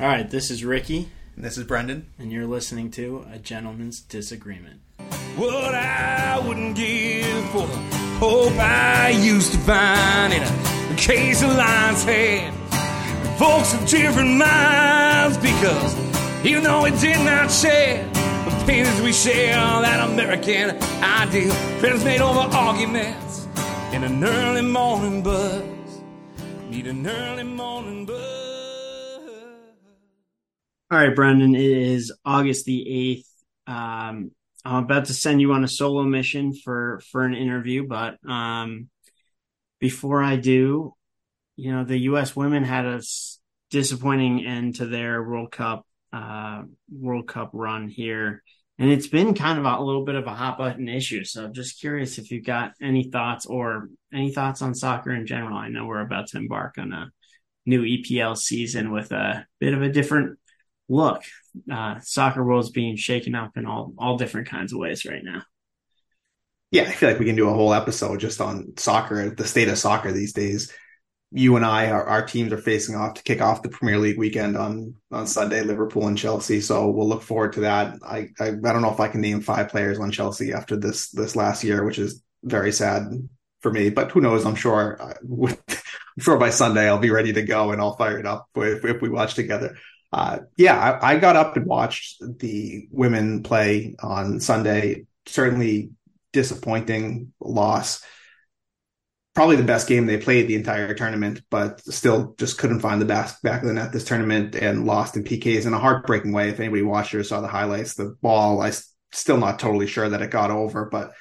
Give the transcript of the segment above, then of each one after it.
All right, this is Ricky, And this is Brendan. and you're listening to A Gentleman's Disagreement. What I wouldn't give for the hope I used to find in a case of lion's head. Folks of different minds because even though we did not share the pains we share, that American ideal, friends made over arguments in an early morning buzz. Need an early morning buzz. All right, Brendan, it is August the 8th. Um, I'm about to send you on a solo mission for, for an interview, but um, before I do, you know, the U.S. women had a disappointing end to their World Cup uh, World Cup run here. And it's been kind of a, a little bit of a hot button issue. So I'm just curious if you've got any thoughts or any thoughts on soccer in general. I know we're about to embark on a new EPL season with a bit of a different look. Uh, soccer world's being shaken up in all all different kinds of ways right now. Yeah, I feel like we can do a whole episode just on soccer, the state of soccer these days. You and I, our, our teams are facing off to kick off the Premier League weekend on on Sunday, Liverpool and Chelsea. So we'll look forward to that. I, I I don't know if I can name five players on Chelsea after this this last year, which is very sad for me. But who knows? I'm sure uh, with, I'm sure by Sunday I'll be ready to go and I'll fire it up if, if we watch together. Uh, yeah, I, I got up and watched the women play on Sunday. Certainly disappointing loss. Probably the best game they played the entire tournament, but still just couldn't find the back back of the net this tournament and lost in PKs in a heartbreaking way. If anybody watched or saw the highlights, the ball, I still not totally sure that it got over, but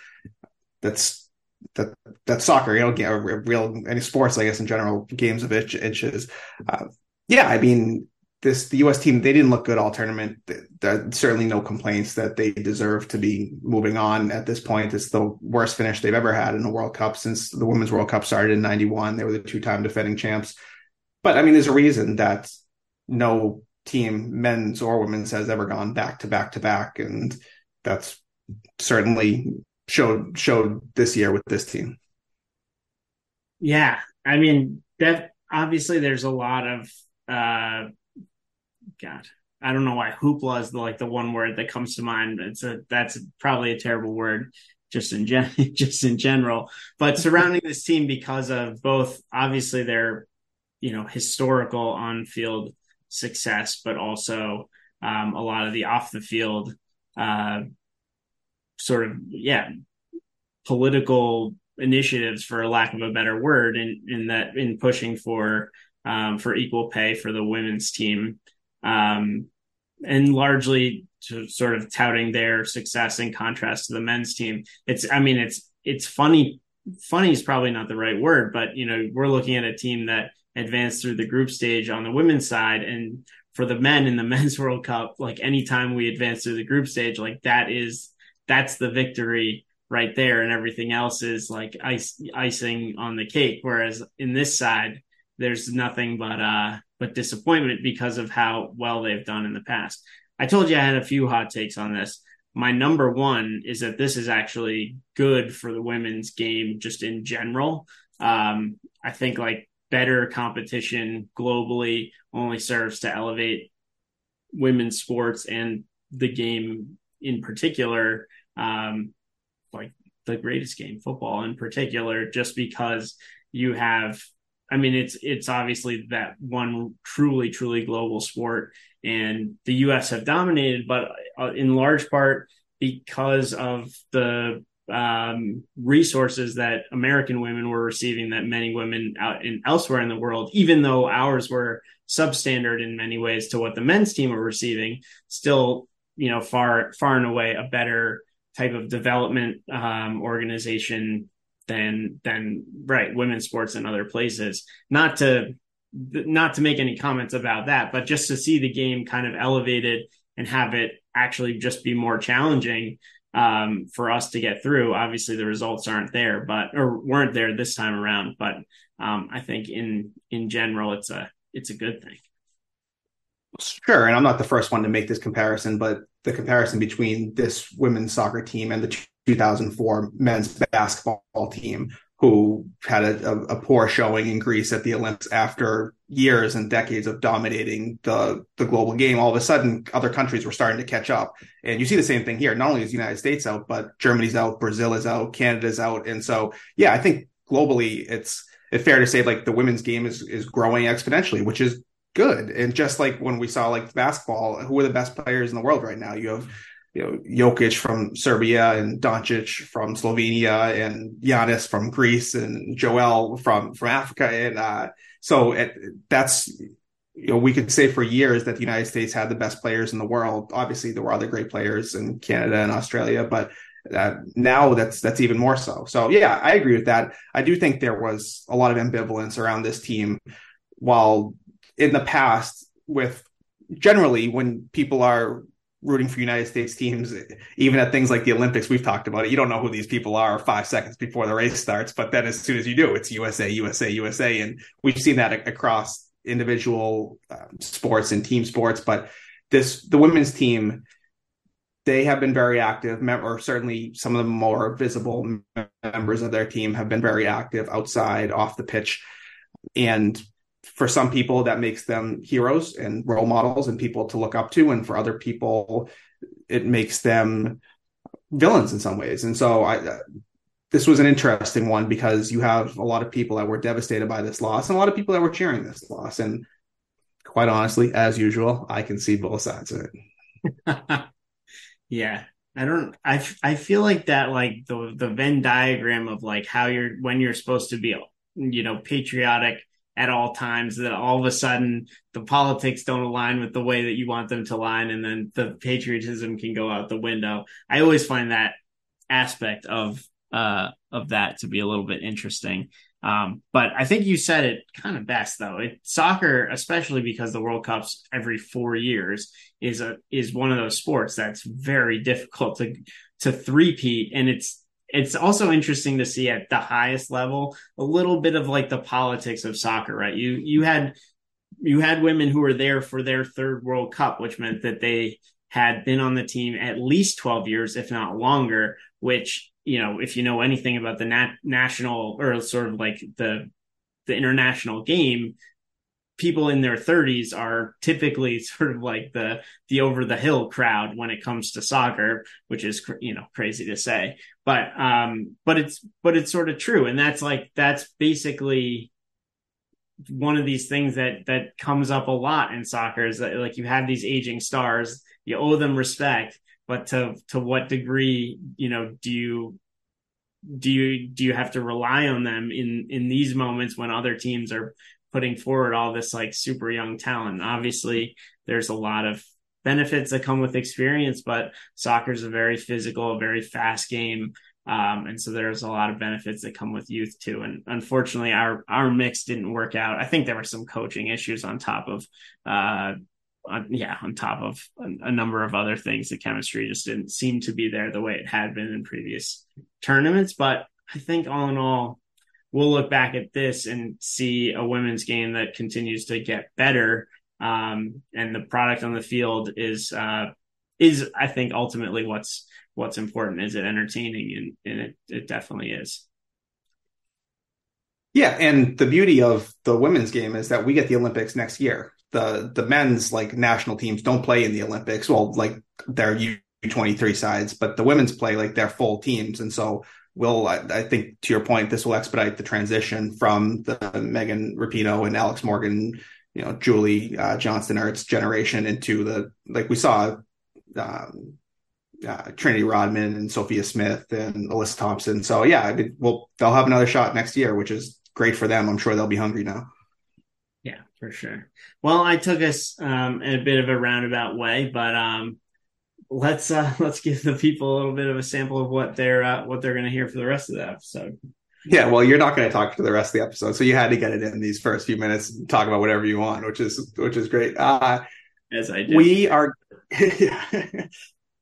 that's that that's soccer, you know, real any sports, I guess in general, games of inch, inches. Uh, yeah, I mean, this the U.S. team they didn't look good all tournament. There certainly no complaints that they deserve to be moving on at this point. It's the worst finish they've ever had in a World Cup since the Women's World Cup started in '91. They were the two-time defending champs. But I mean, there's a reason that no team, men's or women's, has ever gone back to back to back, and that's certainly showed showed this year with this team. Yeah, I mean, that obviously there's a lot of uh, God. I don't know why hoopla is the, like the one word that comes to mind. It's a that's probably a terrible word just in gen just in general. But surrounding this team because of both obviously their you know historical on field success, but also um, a lot of the off the field uh, sort of yeah political initiatives for lack of a better word in in that in pushing for um, for equal pay for the women's team um, and largely to sort of touting their success in contrast to the men's team. It's i mean it's it's funny funny is probably not the right word but you know we're looking at a team that advanced through the group stage on the women's side. And for the men in the men's world cup like anytime we advance through the group stage like that is that's the victory right there. And everything else is like ice, icing on the cake. Whereas in this side there's nothing but uh but disappointment because of how well they've done in the past. I told you i had a few hot takes on this. My number one is that this is actually good for the women's game just in general. Um i think like better competition globally only serves to elevate women's sports and the game in particular um like the greatest game, football in particular, just because you have I mean it's it's obviously that one truly truly global sport and the US have dominated but uh, in large part because of the um, resources that American women were receiving that many women out in elsewhere in the world even though ours were substandard in many ways to what the men's team were receiving still you know far far and away a better type of development um, organization than than right women's sports in other places. Not to not to make any comments about that, but just to see the game kind of elevated and have it actually just be more challenging um, for us to get through. Obviously, the results aren't there, but or weren't there this time around. But um, I think in in general, it's a it's a good thing. Sure, and I'm not the first one to make this comparison, but the comparison between this women's soccer team and the 2004 men's basketball team who had a, a, a, poor showing in Greece at the Olympics after years and decades of dominating the the global game. All of a sudden, other countries were starting to catch up, and you see the same thing here. Not only is the United States out, but Germany's out, Brazil is out, Canada's out, and so yeah, I think globally it's it's fair to say like the women's game is is growing exponentially, which is good. And just like when we saw like basketball, who are the best players in the world right now? You have you know, Jokic from Serbia and Doncic from Slovenia and Giannis from Greece and Joel from, from Africa. And, uh, so it, that's, you know, we could say for years that the United States had the best players in the world. Obviously there were other great players in Canada and Australia, but uh, now that's, that's even more so. So yeah, I agree with that. I do think there was a lot of ambivalence around this team while in the past with generally when people are rooting for United States teams, even at things like the Olympics, we've talked about it. You don't know who these people are five seconds before the race starts, but then as soon as you do, it's USA, USA, USA. And we've seen that across individual um, sports and team sports. But this, the women's team, they have been very active, or certainly some of the more visible members of their team have been very active outside, off the pitch. And for some people that makes them heroes and role models and people to look up to. And for other people it makes them villains in some ways. And so i uh, this was an interesting one because you have a lot of people that were devastated by this loss and a lot of people that were cheering this loss. And quite honestly as usual i can see both sides of it. Yeah. I don't I, I feel like that like the the Venn diagram of like how you're when you're supposed to be you know patriotic at all times that all of a sudden the politics don't align with the way that you want them to align and then the patriotism can go out the window. I always find that aspect of uh of that to be a little bit interesting. Um, but I think you said it kind of best though. It, soccer, especially because the World Cups every four years, is a is one of those sports that's very difficult to to threepeat, and it's it's also interesting to see at the highest level a little bit of like the politics of soccer, right? You you had you had women who were there for their third World Cup, which meant that they had been on the team at least 12 years, if not longer, which, you know, if you know anything about the nat- national or sort of like the the international game, people in their 30s are typically sort of like the the over the hill crowd when it comes to soccer which is you know crazy to say. But um but it's but it's sort of true. And that's like that's basically one of these things that that comes up a lot in soccer is that like you have these aging stars you owe them respect but to to what degree you know do you do you do you have to rely on them in in these moments when other teams are putting forward all this like super young talent. Obviously, there's a lot of benefits that come with experience, but soccer is a very physical, very fast game. Um, and so there's a lot of benefits that come with youth too. And unfortunately, our our mix didn't work out. I think there were some coaching issues on top of, uh, on, yeah, on top of a, a, number of other things. The chemistry just didn't seem to be there the way it had been in previous tournaments. But I think all in all, we'll look back at this and see a women's game that continues to get better. Um, and the product on the field is, uh, is I think ultimately what's, what's important. Is it entertaining? And, and it, it definitely is. Yeah. And the beauty of the women's game is that we get the Olympics next year. The, the men's like national teams don't play in the Olympics. Well, like their U23 sides, but the women's play like their full teams. And so will I, I, think to your point, this will expedite the transition from the Megan Rapinoe and Alex Morgan, you know, Julie uh, Johnston Ertz generation into the like we saw um, uh, Trinity Rodman and Sophia Smith and Alyssa Thompson. So yeah, I mean, well, they'll have another shot next year, which is great for them. I'm sure they'll be hungry now. Yeah, for sure. Well, I took us um, in a bit of a roundabout way, but um, let's uh let's give the people a little bit of a sample of what they're uh, what they're going to hear for the rest of the episode. Yeah, well, you're not going to talk for the rest of the episode, so you had to get it in these first few minutes and talk about whatever you want, which is which is great. Uh, As I do, we are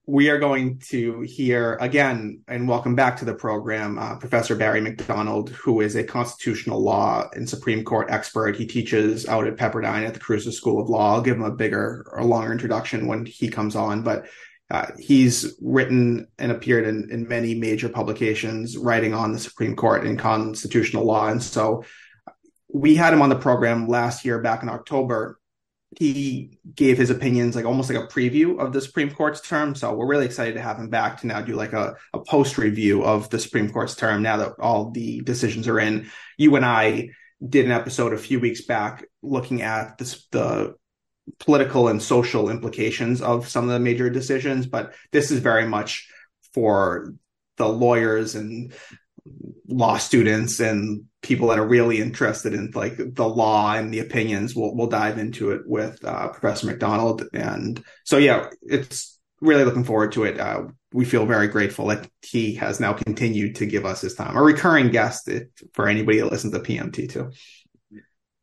we are going to hear again, and welcome back to the program, uh, Professor Barry McDonald, who is a constitutional law and Supreme Court expert. He teaches out at Pepperdine at the Caruso School of Law. I'll give him a bigger or longer introduction when he comes on, but Uh, he's written and appeared in, in many major publications writing on the Supreme Court and constitutional law. And so we had him on the program last year back in October. He gave his opinions like almost like a preview of the Supreme Court's term. So we're really excited to have him back to now do like a, a post review of the Supreme Court's term now that all the decisions are in. You and I did an episode a few weeks back looking at the political and social implications of some of the major decisions, but this is very much for the lawyers and law students and people that are really interested in like the law and the opinions. We'll we'll dive into it with uh, Professor McDonald, and so yeah, it's really looking forward to it. Uh, we feel very grateful that he has now continued to give us his time, a recurring guest for anybody that listens to PMT too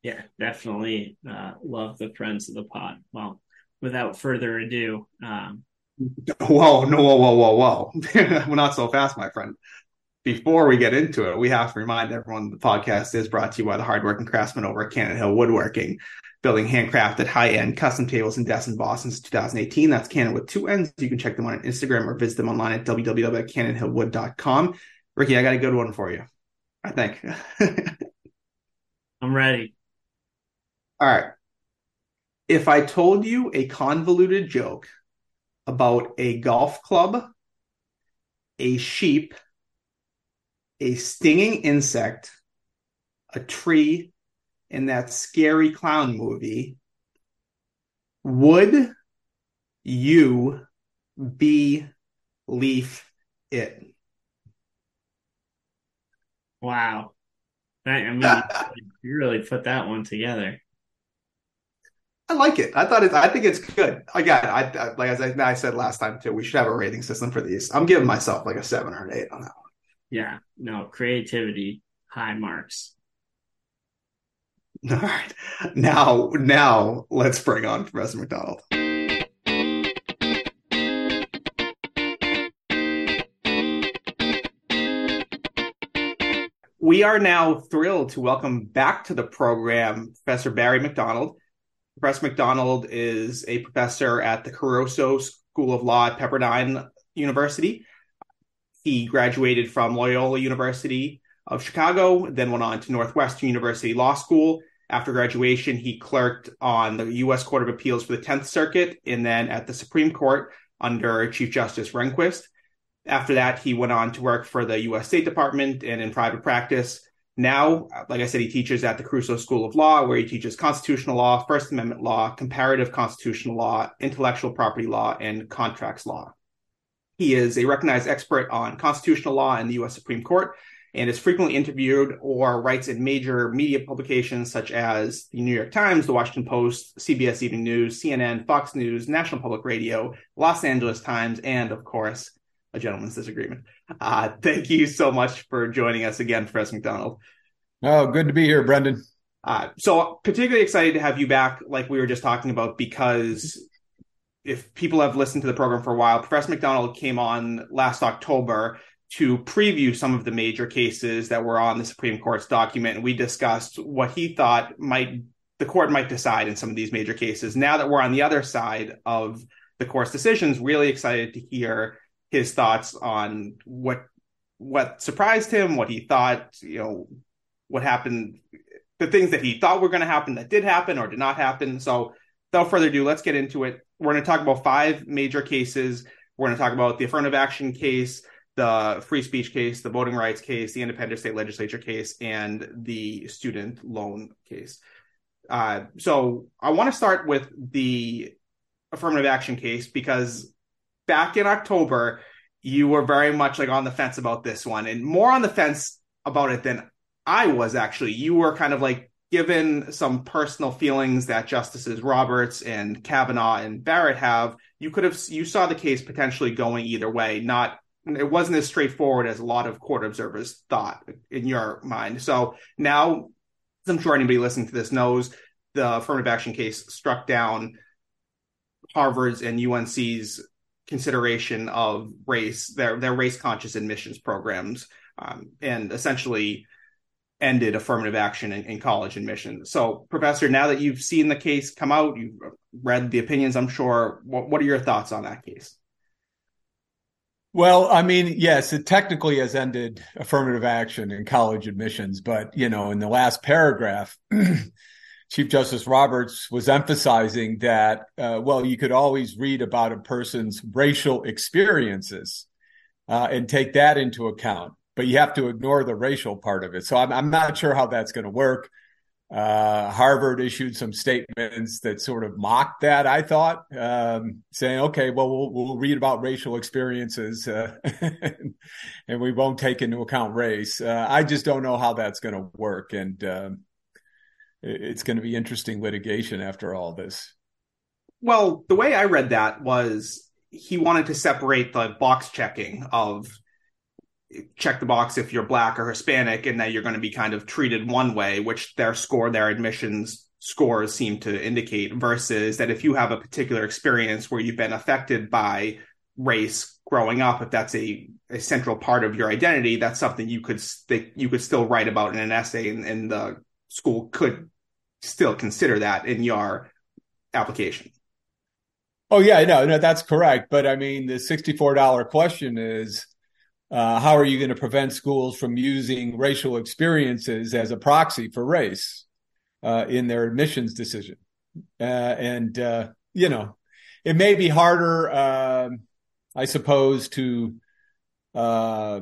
yeah, definitely uh, love the friends of the pod. Well, without further ado, um, whoa, no, whoa, whoa, whoa, whoa, we're not so fast, my friend. Before we get into it, we have to remind everyone the podcast is brought to you by the hardworking craftsmen over at Cannon Hill Woodworking, building handcrafted high-end custom tables and desks in Boston since 2018. That's Cannon with two N's. You can check them on Instagram or visit them online at www.cannonhillwood.com. Ricky, I got a good one for you. I think. I'm ready. All right. If I told you a convoluted joke about a golf club, a sheep, a stinging insect, a tree, in that scary clown movie, would you be leaf it? Wow. I mean, you really put that one together. I like it. I thought it. I think it's good. Again, I, I like as I, I, said last time too. We should have a rating system for these. I'm giving myself like a seven or an eight on that one. Yeah. No creativity, high marks. All right. Now, now let's bring on Professor McDonald. We are now thrilled to welcome back to the program Professor Barry McDonald. Professor McDonald is a professor at the Caruso School of Law at Pepperdine University. He graduated from Loyola University of Chicago, then went on to Northwestern University Law School. After graduation, he clerked on the U.S. Court of Appeals for the 10th Circuit and then at the Supreme Court under Chief Justice Rehnquist. After that, he went on to work for the U.S. State Department and in private practice. Now, like I said, he teaches at the Caruso School of Law, where he teaches constitutional law, First Amendment law, comparative constitutional law, intellectual property law, and contracts law. He is a recognized expert on constitutional law in the U.S. Supreme Court and is frequently interviewed or writes in major media publications such as the New York Times, the Washington Post, CBS Evening News, CNN, Fox News, National Public Radio, Los Angeles Times, and of course, a gentleman's disagreement. Uh, thank you so much for joining us again, Professor McDonald. Oh, good to be here, Brendan. Uh, so, particularly excited to have you back, like we were just talking about, because if people have listened to the program for a while, Professor McDonald came on last October to preview some of the major cases that were on the Supreme Court's docket. And we discussed what he thought might the court might decide in some of these major cases. Now that we're on the other side of the court's decisions, really excited to hear his thoughts on what what surprised him, what he thought, you know, what happened, the things that he thought were going to happen that did happen or did not happen. So, without further ado, let's get into it. We're going to talk about five major cases. We're going to talk about the affirmative action case, the free speech case, the voting rights case, the independent state legislature case, and the student loan case. Uh, so, I want to start with the affirmative action case because back in October, you were very much like on the fence about this one and more on the fence about it than I was actually. You were kind of like given some personal feelings that Justices Roberts and Kavanaugh and Barrett have, you could have you saw the case potentially going either way. Not it wasn't as straightforward as a lot of court observers thought in your mind. So now, I'm sure anybody listening to this knows the affirmative action case struck down Harvard's and UNC's consideration of race, their their race conscious admissions programs, um, and essentially ended affirmative action in, in, college admissions. So, Professor, now that you've seen the case come out, you've read the opinions, I'm sure. What, what are your thoughts on that case? Well, I mean, yes, it technically has ended affirmative action in college admissions, but you know, in the last paragraph, Chief Justice Roberts was emphasizing that, uh, well, you could always read about a person's racial experiences uh, and take that into account, but you have to ignore the racial part of it. So I'm, I'm not sure how that's going to work. Uh, Harvard issued some statements that sort of mocked that. I thought, um, saying, "Okay, well, we'll, we'll read about racial experiences, uh, and we won't take into account race." Uh, I just don't know how that's going to work, and um, it's going to be interesting litigation after all this. Well, the way I read that was he wanted to separate the box checking of check the box if you're black or Hispanic, and that you're going to be kind of treated one way, which their score, their admissions scores seem to indicate, versus that if you have a particular experience where you've been affected by race growing up, if that's a, a central part of your identity, that's something you could st- you could still write about in an essay, and, and the school could still consider that in your application. Oh yeah, no, no, that's correct. But I mean, the sixty-four dollar question is uh, how are you going to prevent schools from using racial experiences as a proxy for race uh, in their admissions decision? Uh, and uh, you know, it may be harder, um, I suppose, to uh,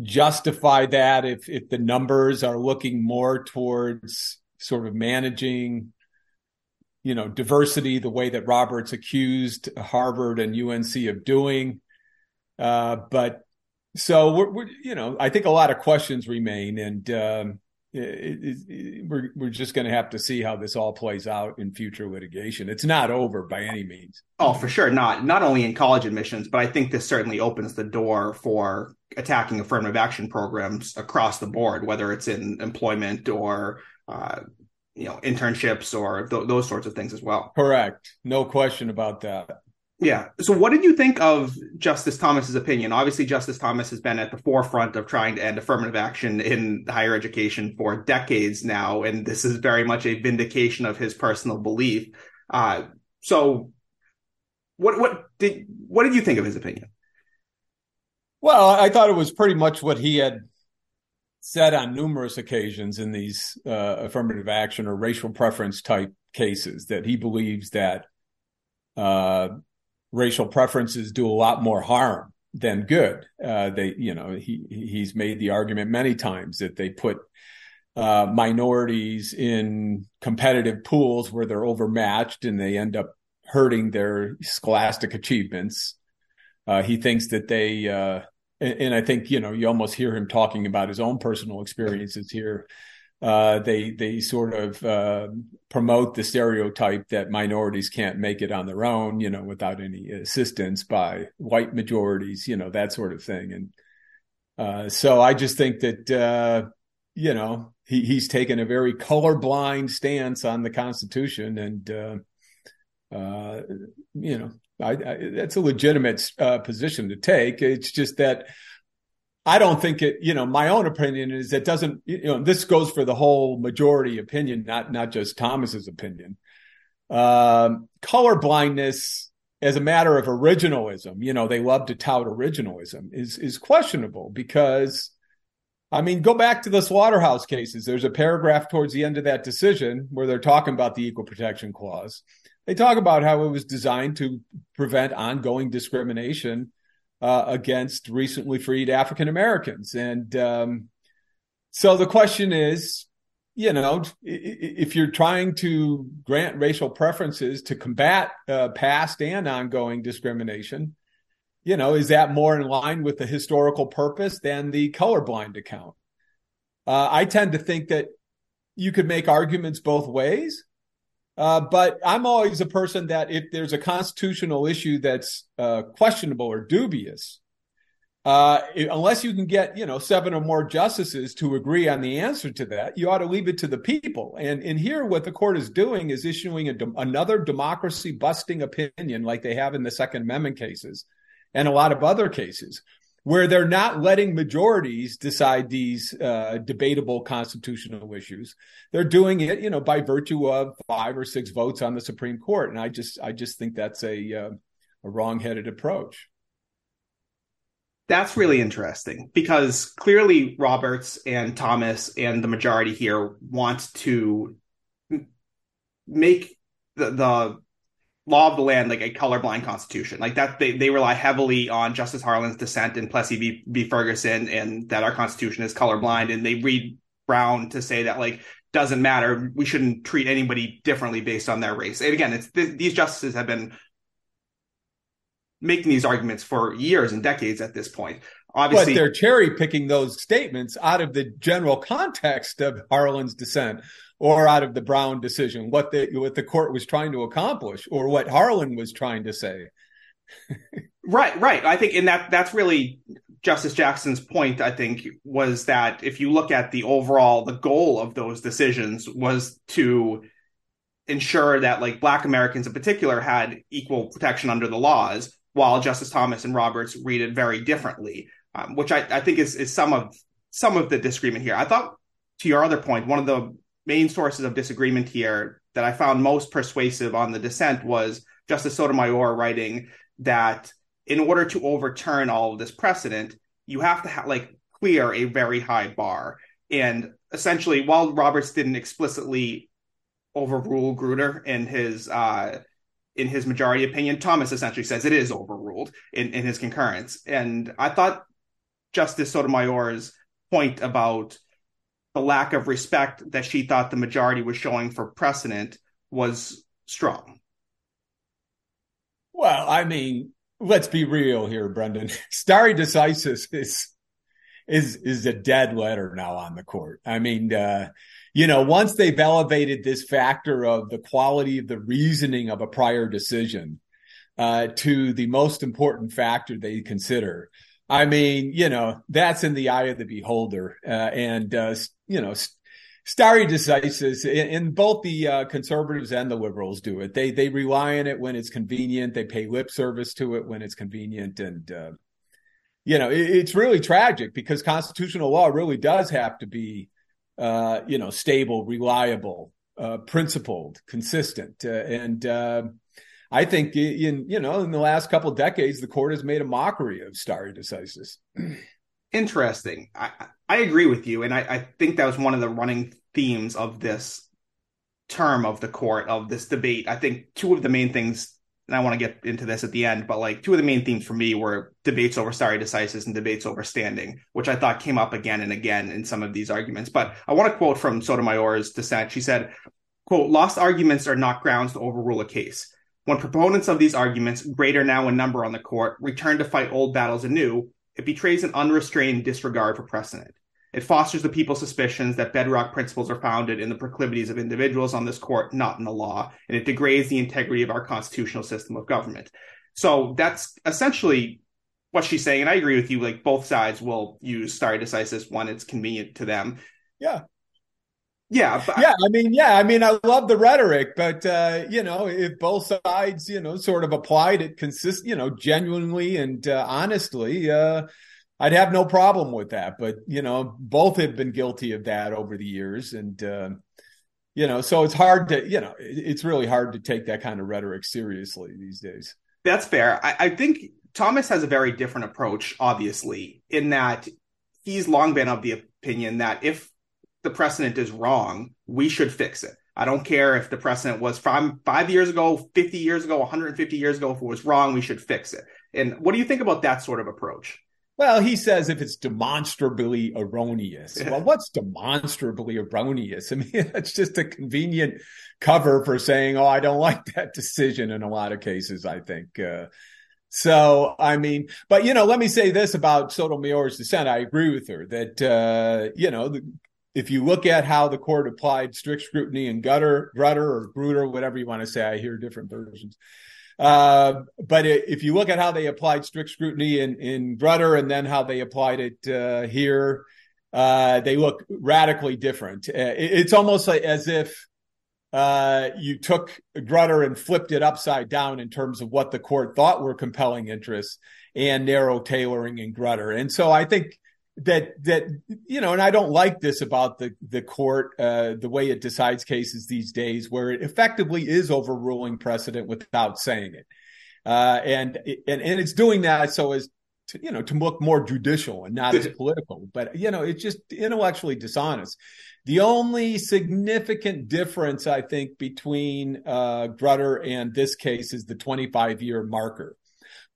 justify that if if the numbers are looking more towards sort of managing you know diversity the way that roberts accused harvard and unc of doing uh, but so we're, we're, you know i think a lot of questions remain and um, it, it, it, we're we're just going to have to see how this all plays out in future litigation. It's not over by any means. Oh, for sure, not not only in college admissions, but I think this certainly opens the door for attacking affirmative action programs across the board, whether it's in employment or uh, you know internships or th- those sorts of things as well. Correct, no question about that. Yeah. So, what did you think of Justice Thomas's opinion? Obviously, Justice Thomas has been at the forefront of trying to end affirmative action in higher education for decades now, and this is very much a vindication of his personal belief. Uh, so, what what did what did you think of his opinion? Well, I thought it was pretty much what he had said on numerous occasions in these uh, affirmative action or racial preference type cases that he believes that uh, racial preferences do a lot more harm than good. Uh, they, you know, he he's made the argument many times that they put uh, minorities in competitive pools where they're overmatched and they end up hurting their scholastic achievements. Uh, he thinks that they, uh, and, and, I think you know, you almost hear him talking about his own personal experiences here uh, they they sort of uh, promote the stereotype that minorities can't make it on their own, you know, without any assistance by white majorities, you know, that sort of thing. And uh, so I just think that uh, you know he, he's taken a very colorblind stance on the Constitution, and uh, uh, you know, I, I, that's a legitimate position to take. It's just that I don't think it, you know, my own opinion is it doesn't, you know, this goes for the whole majority opinion, not, not just Thomas's opinion. Um, color blindness as a matter of originalism, you know, they love to tout originalism is, is questionable because, I mean, go back to the slaughterhouse cases. There's a paragraph towards the end of that decision where they're talking about the equal protection clause. They talk about how it was designed to prevent ongoing discrimination uh, against recently freed African Americans. And um, so the question is, you know, if you're trying to grant racial preferences to combat uh, past and ongoing discrimination, you know, is that more in line with the historical purpose than the colorblind account? Uh, I tend to think that you could make arguments both ways. Uh, but I'm always a person that if there's a constitutional issue that's uh, questionable or dubious, uh, unless you can get you know seven or more justices to agree on the answer to that, you ought to leave it to the people. And and here, what the court is doing is issuing a, another democracy busting opinion, like they have in the Second Amendment cases and a lot of other cases, where they're not letting majorities decide these uh, debatable constitutional issues. They're doing it, you know, by virtue of five or six votes on the Supreme Court, and I just, I just think that's a uh, a wrong-headed approach. That's really interesting because clearly Roberts and Thomas and the majority here want to make the, the law of the land like a colorblind constitution. Like that, they, they rely heavily on Justice Harlan's dissent in Plessy v, v. Ferguson and that our constitution is colorblind. And they read Brown to say that like doesn't matter. We shouldn't treat anybody differently based on their race. And again, it's th- these justices have been making these arguments for years and decades at this point. Obviously, but they're cherry picking those statements out of the general context of Harlan's dissent or out of the Brown decision, what the what the court was trying to accomplish or what Harlan was trying to say. right, right. I think and that that's really Justice Jackson's point, I think, was that if you look at the overall the goal of those decisions was to ensure that like black Americans in particular had equal protection under the laws, while Justice Thomas and Roberts read it very differently. Um, which I, I think is is some of some of the disagreement here. I thought to your other point, one of the main sources of disagreement here that I found most persuasive on the dissent was Justice Sotomayor writing that in order to overturn all of this precedent, you have to ha- like clear a very high bar. And essentially, while Roberts didn't explicitly overrule Grutter in his uh, in his majority opinion, Thomas essentially says it is overruled in, in his concurrence. And I thought Justice Sotomayor's point about the lack of respect that she thought the majority was showing for precedent was strong. Well, I mean, let's be real here, Brendan. Stare decisis is is is a dead letter now on the court. I mean, uh, you know, once they've elevated this factor of the quality of the reasoning of a prior decision uh, to the most important factor they consider, I mean, you know, that's in the eye of the beholder. Uh, and, uh, you know, stare decisis, and both the uh, conservatives and the liberals do it. They they rely on it when it's convenient. They pay lip service to it when it's convenient, and uh, you know, it, it's really tragic because constitutional law really does have to be, uh, you know, stable, reliable, uh, principled, consistent, and I think in you know in the last couple decades, the court has made a mockery of stare decisis. Interesting. I, I agree with you, and I, I think that was one of the running themes of this term of the court of this debate. I think two of the main things, and I want to get into this at the end, but like two of the main themes for me were debates over stare decisis and debates over standing, which I thought came up again and again in some of these arguments. But I want to quote from Sotomayor's dissent. She said, "quote Lost arguments are not grounds to overrule a case." When proponents of these arguments, greater now in number on the court, return to fight old battles anew, it betrays an unrestrained disregard for precedent. It fosters the people's suspicions that bedrock principles are founded in the proclivities of individuals on this court, not in the law, and it degrades the integrity of our constitutional system of government. So that's essentially what she's saying, and I agree with you. Like both sides will use stare decisis when it's convenient to them. Yeah, yeah, yeah. I mean, yeah. I mean, I love the rhetoric, but uh, you know, if both sides, you know, sort of applied it consist, you know, genuinely and uh, honestly, uh, I'd have no problem with that. But you know, both have been guilty of that over the years, and uh, you know, so it's hard to, you know, it's really hard to take that kind of rhetoric seriously these days. That's fair. I, I think Thomas has a very different approach, obviously, in that he's long been of the opinion that if the precedent is wrong, we should fix it. I don't care if the precedent was from five years ago, 50 years ago, 150 years ago. If it was wrong, we should fix it. And what do you think about that sort of approach? Well, he says if it's demonstrably erroneous. Well, what's demonstrably erroneous? I mean, it's just a convenient cover for saying, oh, I don't like that decision in a lot of cases, I think. Uh, so, I mean, but, you know, let me say this about Sotomayor's dissent. I agree with her that, uh, you know, the if you look at how the court applied strict scrutiny in Gutter, Grutter, or Grutter, whatever you want to say, I hear different versions. Uh, but if you look at how they applied strict scrutiny in, in Grutter and then how they applied it uh, here, uh, they look radically different. Uh, it, it's almost like as if uh, you took Grutter and flipped it upside down in terms of what the court thought were compelling interests and narrow tailoring in Grutter. And so I think that that you know and i don't like this about the the court uh, the way it decides cases these days where it effectively is overruling precedent without saying it uh, and and and it's doing that so as to, you know, to look more judicial and not as political. But you know, it's just intellectually dishonest. The only significant difference, I think, between uh, Grutter and this case is the 25 year marker,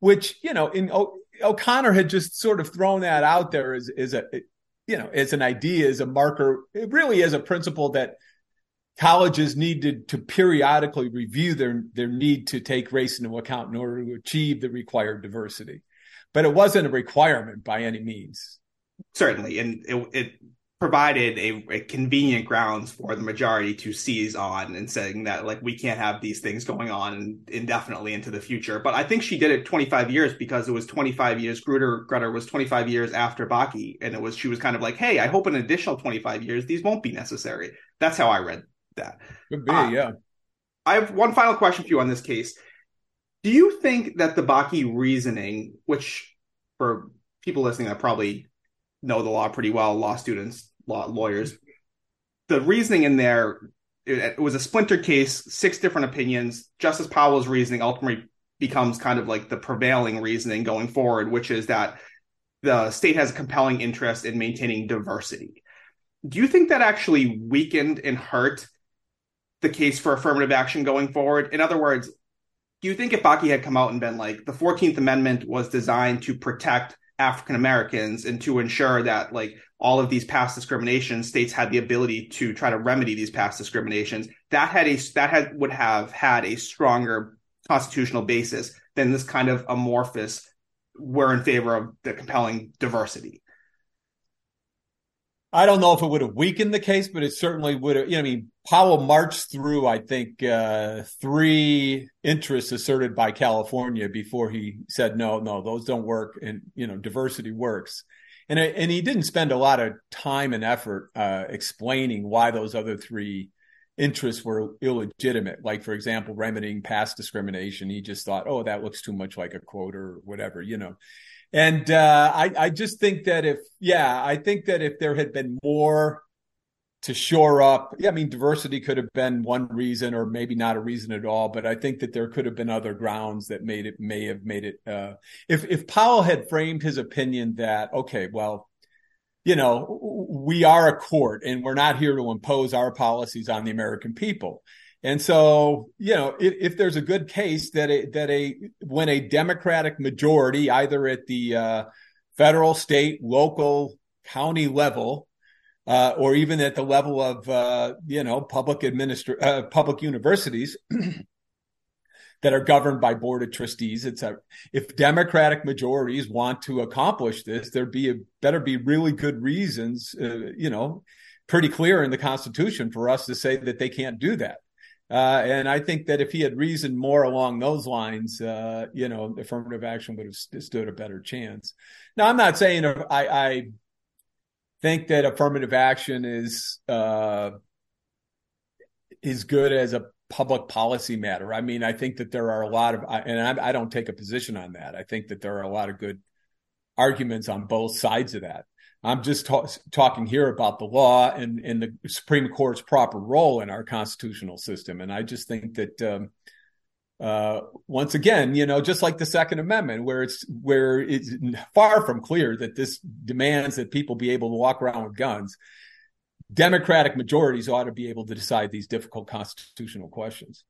which you know, in o- O'Connor had just sort of thrown that out there as, as a you know, as an idea, as a marker, it really is a principle that colleges needed to periodically review their their need to take race into account in order to achieve the required diversity. But it wasn't a requirement by any means. Certainly, and it, it provided a, a, convenient grounds for the majority to seize on and saying that like we can't have these things going on indefinitely into the future. But I think she did it 25 years because it was 25 years. Grutter Grutter was 25 years after Bakke, and it was she was kind of like, hey, I hope an additional 25 years these won't be necessary. That's how I read that. Could be, uh, yeah. I have one final question for you on this case. Do you think that the Bakke reasoning, which for people listening that probably know the law pretty well, law students, law lawyers, the reasoning in there it, it was a splinter case, six different opinions. Justice Powell's reasoning ultimately becomes kind of like the prevailing reasoning going forward, which is that the state has a compelling interest in maintaining diversity. Do you think that actually weakened and hurt the case for affirmative action going forward? In other words, do you think if Bakke had come out and been like the 14th Amendment was designed to protect African Americans and to ensure that like all of these past discriminations, states had the ability to try to remedy these past discriminations, that had a that had would have had a stronger constitutional basis than this kind of amorphous we're in favor of the compelling diversity. I don't know if it would have weakened the case, but it certainly would have. You know, I mean, Powell marched through, I think, uh, three interests asserted by California before he said, no, no, those don't work. And, you know, diversity works. And, and he didn't spend a lot of time and effort uh, explaining why those other three interests were illegitimate. Like, for example, remedying past discrimination. He just thought, oh, that looks too much like a quota or whatever, you know. And uh, I, I just think that if, yeah, I think that if there had been more to shore up, yeah, I mean, diversity could have been one reason, or maybe not a reason at all. But I think that there could have been other grounds that made it may have made it. Uh, if if Powell had framed his opinion that okay, well, you know, we are a court and we're not here to impose our policies on the American people. And so, you know, if, if, there's a good case that a, that a when a Democratic majority, either at the uh, federal, state, local, county level, uh, or even at the level of uh, you know public administra- uh, public universities that are governed by board of trustees, etc. If Democratic majorities want to accomplish this, there'd be a, better be really good reasons, uh, you know, pretty clear in the Constitution for us to say that they can't do that. Uh, and I think that if he had reasoned more along those lines, uh, you know, affirmative action would have st- stood a better chance. Now, I'm not saying I, I think that affirmative action is uh, is good as a public policy matter. I mean, I think that there are a lot of, and I, I don't take a position on that. I think that there are a lot of good arguments on both sides of that. I'm just ta- talking here about the law and, and the Supreme Court's proper role in our constitutional system. And I just think that, um, uh, once again, you know, just like the Second Amendment, where it's where it's far from clear that this demands that people be able to walk around with guns. Democratic majorities ought to be able to decide these difficult constitutional questions.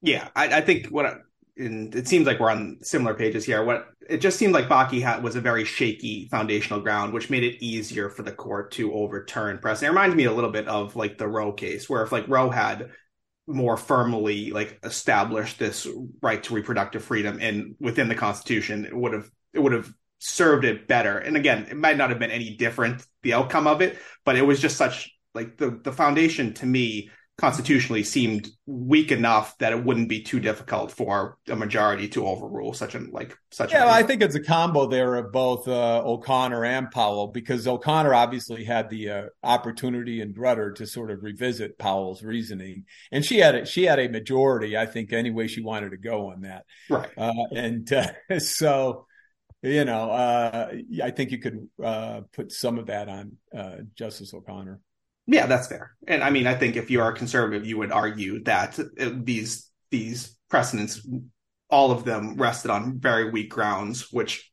Yeah, I, I think what I, and it seems like we're on similar pages here. What it just seemed like Bakke had was a very shaky foundational ground, which made it easier for the court to overturn precedent. It reminds me a little bit of like the Roe case, where if like Roe had more firmly like established this right to reproductive freedom and within the Constitution, it would have it would have served it better. And again, it might not have been any different the outcome of it, but it was just such like the the foundation to me constitutionally seemed weak enough that it wouldn't be too difficult for a majority to overrule such an like such. Yeah, I think it's a combo there of both uh, O'Connor and Powell because O'Connor obviously had the uh, opportunity and Grutter to sort of revisit Powell's reasoning, and she had a, she had a majority, I think, any way she wanted to go on that. Right, uh, and uh, so. You know, uh, I think you could uh, put some of that on Justice O'Connor. Yeah, that's fair. And I mean, I think if you are a conservative, you would argue that these these precedents all of them rested on very weak grounds, which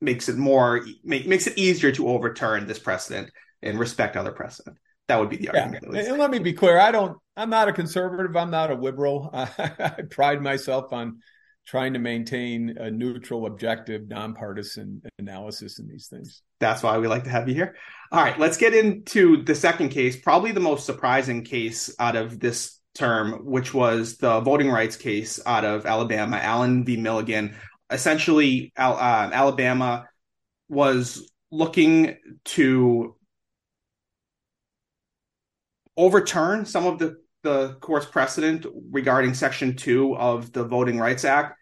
makes it more make, makes it easier to overturn this precedent and respect other precedent. That would be the argument. Yeah. And let me be clear: I don't. I'm not a conservative. I'm not a liberal. I, I pride myself on trying to maintain a neutral, objective, nonpartisan analysis in these things. That's why we like to have you here. All right, let's get into the second case, probably the most surprising case out of this term, which was the voting rights case out of Alabama, Allen v. Milligan. Essentially, uh, Alabama was looking to overturn some of the the court's precedent regarding Section 2 of the Voting Rights Act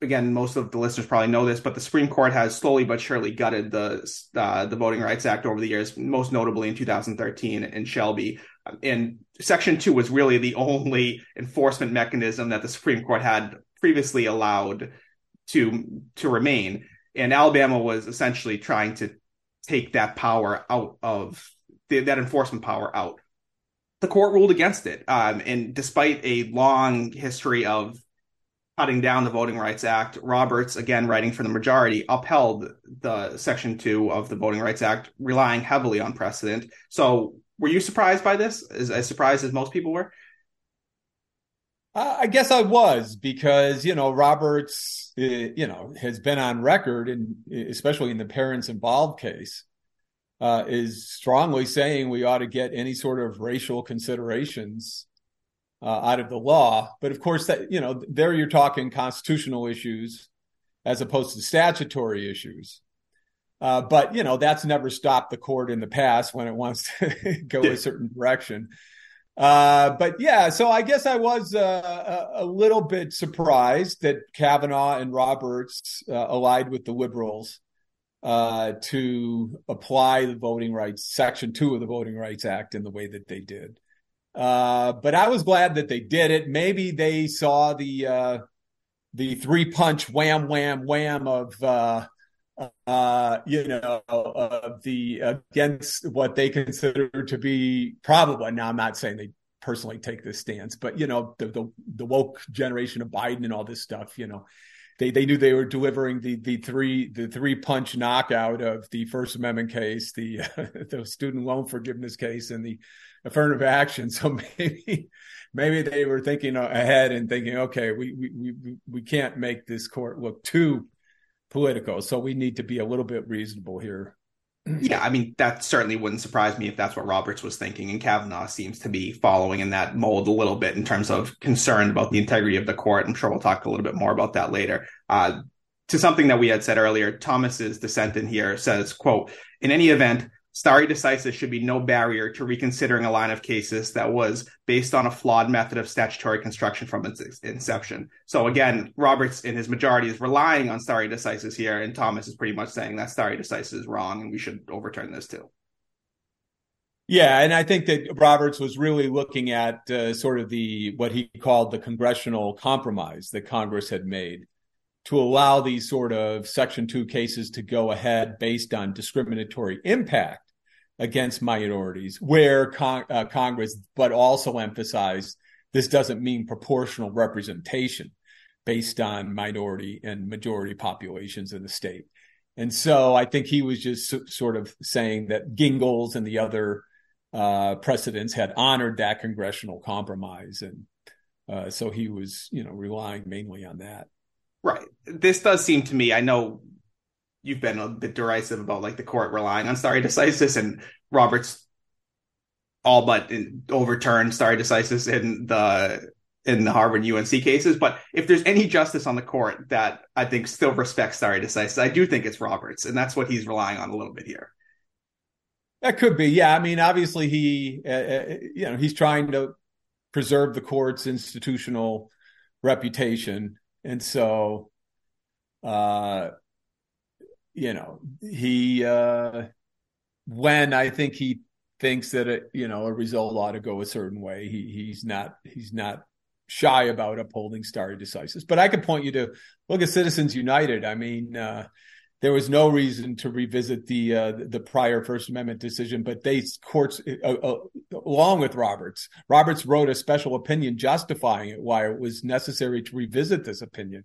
again, most of the listeners probably know this, but the Supreme Court has slowly but surely gutted the uh, the Voting Rights Act over the years, most notably in 2013 in Shelby. And Section 2 was really the only enforcement mechanism that the Supreme Court had previously allowed to to remain. And Alabama was essentially trying to take that power out of the, that enforcement power out. The court ruled against it. Um, and despite a long history of cutting down the Voting Rights Act, Roberts, again writing for the majority, upheld the Section 2 of the Voting Rights Act, relying heavily on precedent. So, were you surprised by this? As, as surprised as most people were? I guess I was because you know Roberts, eh, you know, has been on record, and especially in the parents involved case, uh, is strongly saying we ought to get any sort of racial considerations uh, out of the law. But of course, that you know, there you're talking constitutional issues as opposed to statutory issues. Uh, but you know, that's never stopped the court in the past when it wants to go a certain direction. Uh, but yeah, so I guess I was uh, a, little bit surprised that Kavanaugh and Roberts uh, allied with the liberals uh, to apply the Voting Rights Section Two of the Voting Rights Act in the way that they did. Uh, but I was glad that they did it. Maybe they saw the uh, the three punch wham wham wham of uh, uh, you know of the against what they consider to be probably. Now I'm not saying they personally take this stance, but you know the the, the woke generation of Biden and all this stuff. You know they they knew they were delivering the the three the three punch knockout of the First Amendment case, the uh, the student loan forgiveness case, and the affirmative action. So maybe maybe they were thinking ahead and thinking, okay, we we we we can't make this court look too political, so we need to be a little bit reasonable here. Yeah, I mean that certainly wouldn't surprise me if that's what Roberts was thinking, and Kavanaugh seems to be following in that mold a little bit in terms of concern about the integrity of the court. I'm sure we'll talk a little bit more about that later. Uh, to something that we had said earlier, Thomas's dissent in here says, "quote In any event, stare decisis should be no barrier to reconsidering a line of cases that was based on a flawed method of statutory construction from its inception. So again, Roberts in his majority is relying on stare decisis here, and Thomas is pretty much saying that stare decisis is wrong and we should overturn this too. Yeah, and I think that Roberts was really looking at uh, sort of the what he called the congressional compromise that Congress had made to allow these sort of Section 2 cases to go ahead based on discriminatory impact against minorities, where con- uh, Congress, but also emphasized this doesn't mean proportional representation based on minority and majority populations in the state. And so I think he was just so, sort of saying that Gingles and the other uh, precedents had honored that congressional compromise. And uh, so he was, you know, relying mainly on that. Right. This does seem to me, I know you've been a bit derisive about like the court relying on stare decisis and Roberts all but overturned stare decisis in the in the Harvard UNC cases. But if there's any justice on the court that I think still respects stare decisis, I do think it's Roberts, and that's what he's relying on a little bit here. That could be, yeah. I mean, obviously he, uh, uh you know, he's trying to preserve the court's institutional reputation and so, uh, you know, he, uh, when I think he thinks that it, you know, a result ought to go a certain way, he, he's not, he's not shy about upholding stare decisis. But I could point you to look at Citizens United. I mean, uh, there was no reason to revisit the uh, the prior First Amendment decision. But they courts, uh, uh, along with Roberts, Roberts wrote a special opinion justifying it why it was necessary to revisit this opinion.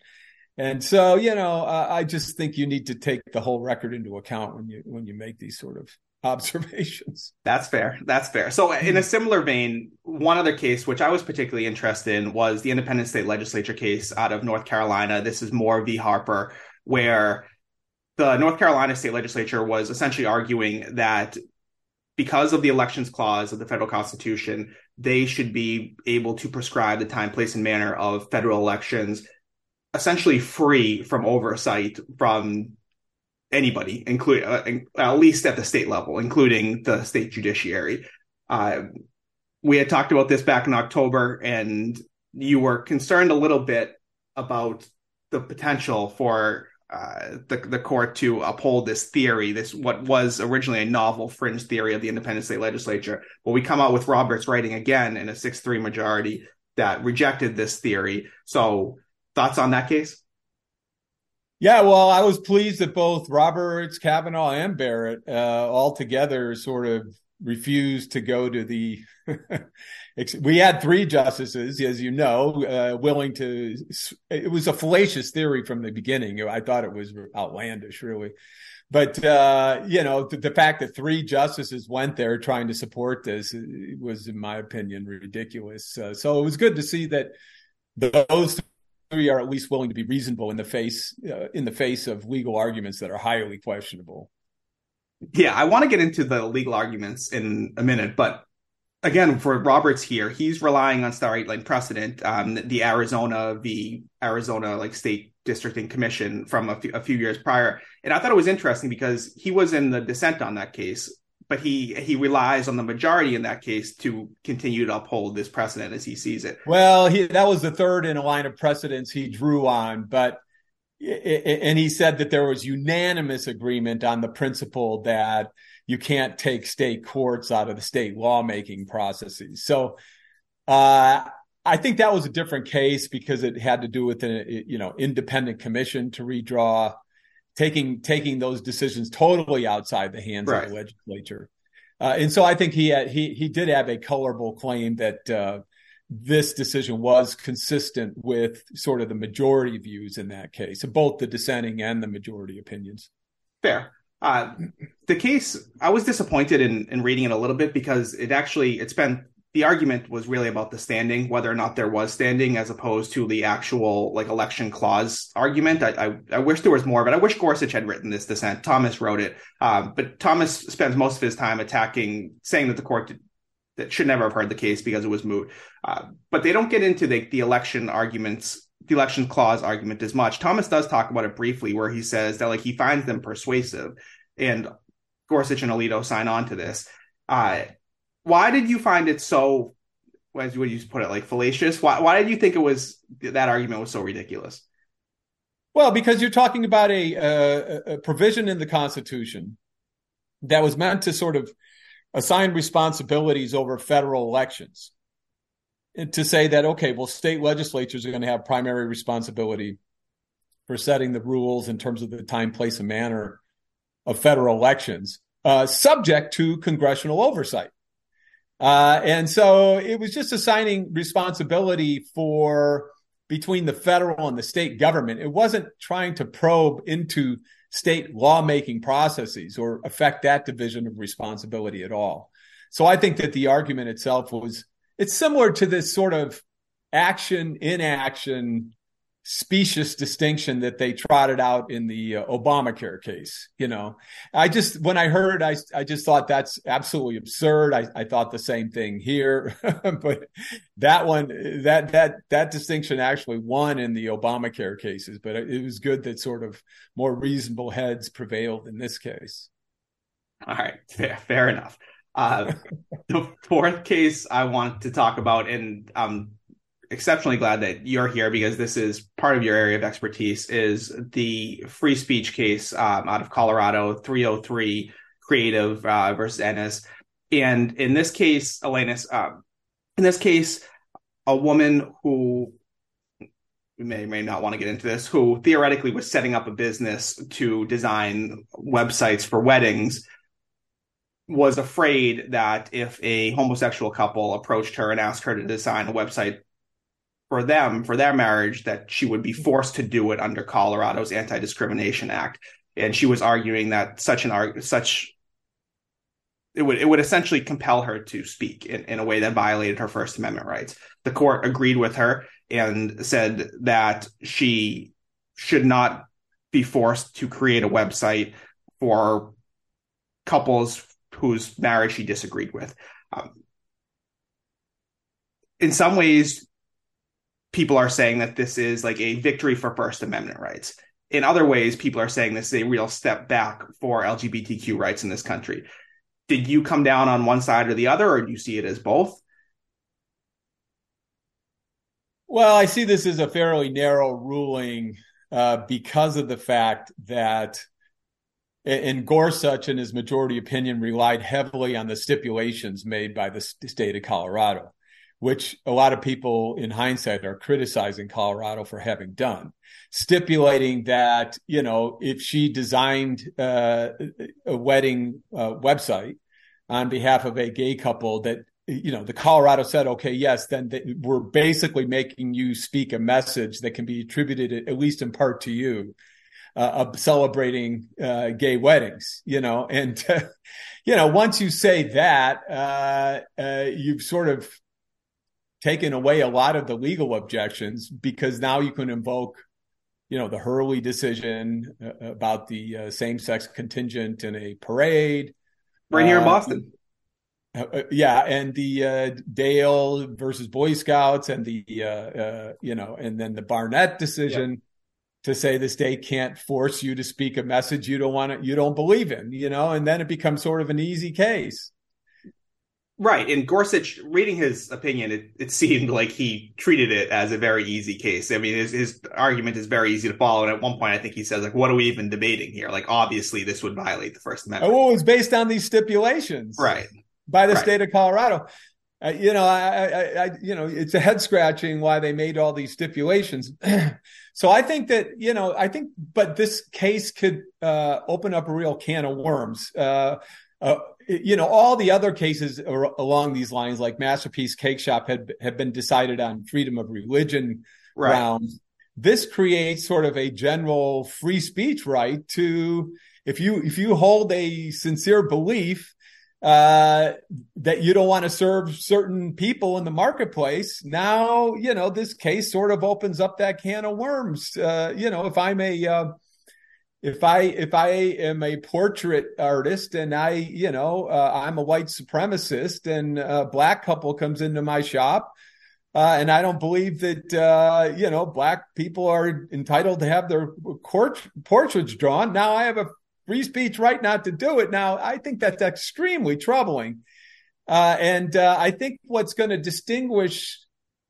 And so, you know, I just think you need to take the whole record into account when you when you make these sort of observations. That's fair. That's fair. So, in a similar vein, one other case which I was particularly interested in was the Independent State Legislature case out of North Carolina. This is Moore v. Harper, where the North Carolina state legislature was essentially arguing that because of the elections clause of the federal constitution, they should be able to prescribe the time, place, and manner of federal elections essentially free from oversight from anybody, including uh, at least at the state level, including the state judiciary. Uh, we had talked about this back in October, and you were concerned a little bit about the potential for uh, the the court to uphold this theory, this what was originally a novel fringe theory of the independent state legislature. But we come out with Roberts writing again in a six three majority that rejected this theory. So thoughts on that case? Yeah, well, I was pleased that both Roberts, Kavanaugh, and Barrett uh, all together sort of refused to go to the we had three justices, as you know, uh, willing to. It was a fallacious theory from the beginning. I thought it was outlandish, really. But uh, you know, the, the, fact that three justices went there trying to support this was, in my opinion, ridiculous. Uh, so it was good to see that those three are at least willing to be reasonable in the face uh, in the face of legal arguments that are highly questionable. Yeah, I want to get into the legal arguments in a minute, but again, for Roberts here, he's relying on stare like precedent, um, the Arizona, the Arizona like state district and commission from a few, a few years prior. And I thought it was interesting because he was in the dissent on that case, but he he relies on the majority in that case to continue to uphold this precedent as he sees it. Well, he, that was the third in a line of precedents he drew on, but and he said that there was unanimous agreement on the principle that you can't take state courts out of the state lawmaking processes. So uh, I think that was a different case because it had to do with an you know independent commission to redraw, taking taking those decisions totally outside the hands right. of the legislature. Uh, and so I think he had, he he did have a colorable claim that uh, this decision was consistent with sort of the majority views in that case, both the dissenting and the majority opinions. Fair. Uh, the case, I was disappointed in, in reading it a little bit because it actually, it's been, the argument was really about the standing, whether or not there was standing, as opposed to the actual like election clause argument. I, I, I wish there was more, but I wish Gorsuch had written this dissent. Thomas wrote it, um, but Thomas spends most of his time attacking, saying that the court did, that should never have heard the case because it was moot. Uh, but they don't get into the, the election arguments the election clause argument as much. Thomas does talk about it briefly, where he says that like he finds them persuasive, and Gorsuch and Alito sign on to this. Uh, why did you find it so? As you put it, like fallacious? Why, why did you think it was that argument was so ridiculous? Well, because you're talking about a, a, a provision in the Constitution that was meant to sort of assign responsibilities over federal elections to say that okay well state legislatures are going to have primary responsibility for setting the rules in terms of the time place and manner of federal elections uh, subject to congressional oversight. Uh, and so it was just assigning responsibility for between the federal and the state government. It wasn't trying to probe into state lawmaking processes or affect that division of responsibility at all. So i think that the argument itself was it's similar to this sort of action inaction specious distinction that they trotted out in the uh, Obamacare case. You know, I just when I heard, I I just thought that's absolutely absurd. I, I thought the same thing here, but that one that that that distinction actually won in the Obamacare cases. But it was good that sort of more reasonable heads prevailed in this case. All right, fair, fair enough. Uh, the fourth case I want to talk about, and I'm exceptionally glad that you're here because this is part of your area of expertise, is the free speech case um, out of Colorado, 303 Creative uh, versus Ennis. And in this case, Elenis, um, in this case, a woman who may may not want to get into this, who theoretically was setting up a business to design websites for weddings, was afraid that if a homosexual couple approached her and asked her to design a website for them for their marriage, that she would be forced to do it under Colorado's Anti-Discrimination Act, and she was arguing that such an such it would it would essentially compel her to speak in, in a way that violated her First Amendment rights. The court agreed with her and said that she should not be forced to create a website for couples whose marriage she disagreed with. Um, in some ways, people are saying that this is like a victory for First Amendment rights. In other ways, people are saying this is a real step back for LGBTQ rights in this country. Did you come down on one side or the other, or do you see it as both? Well, I see this as a fairly narrow ruling uh, because of the fact that and Gorsuch, in his majority opinion, relied heavily on the stipulations made by the state of Colorado, which a lot of people in hindsight are criticizing Colorado for having done, stipulating that, you know, if she designed uh, a wedding uh, website on behalf of a gay couple, that you know, the Colorado said, okay, yes, then they, we're basically making you speak a message that can be attributed at least in part to you uh, celebrating uh, gay weddings, you know, and you know once you say that, uh, uh, you've sort of taken away a lot of the legal objections because now you can invoke, you know, the Hurley decision uh, about the same-sex contingent in a parade, right here in Boston. Uh, yeah, and the uh, Dale versus Boy Scouts, and the uh, you know, and then the Barnette decision, to say the state can't force you to speak a message you don't want to, you don't believe in, you know, and then it becomes sort of an easy case. Right. And Gorsuch, reading his opinion, it, it seemed like he treated it as a very easy case. I mean, his, his argument is very easy to follow. And at one point, I think he says, like, what are we even debating here? Like, obviously, this would violate the First Amendment. Well, it's based on these stipulations. Right. By the right. state of Colorado. Uh, you know, I, I, I, you know, it's a head scratching why they made all these stipulations. so I think that, you know, I think, but this case could uh, open up a real can of worms. Uh, uh you know, all the other cases along these lines, like Masterpiece Cakeshop, had had been decided on freedom of religion right. grounds. This creates sort of a general free speech right to if you if you hold a sincere belief uh, that you don't want to serve certain people in the marketplace. Now, you know, this case sort of opens up that can of worms. Uh, you know, if I'm a, uh, if I if I am a portrait artist and I, you know, uh, I'm a white supremacist and a black couple comes into my shop, uh, and I don't believe that uh, you know black people are entitled to have their court, portraits drawn. Now I have a free speech right not to do it. Now, I think that's extremely troubling. Uh, and uh, I think what's going to distinguish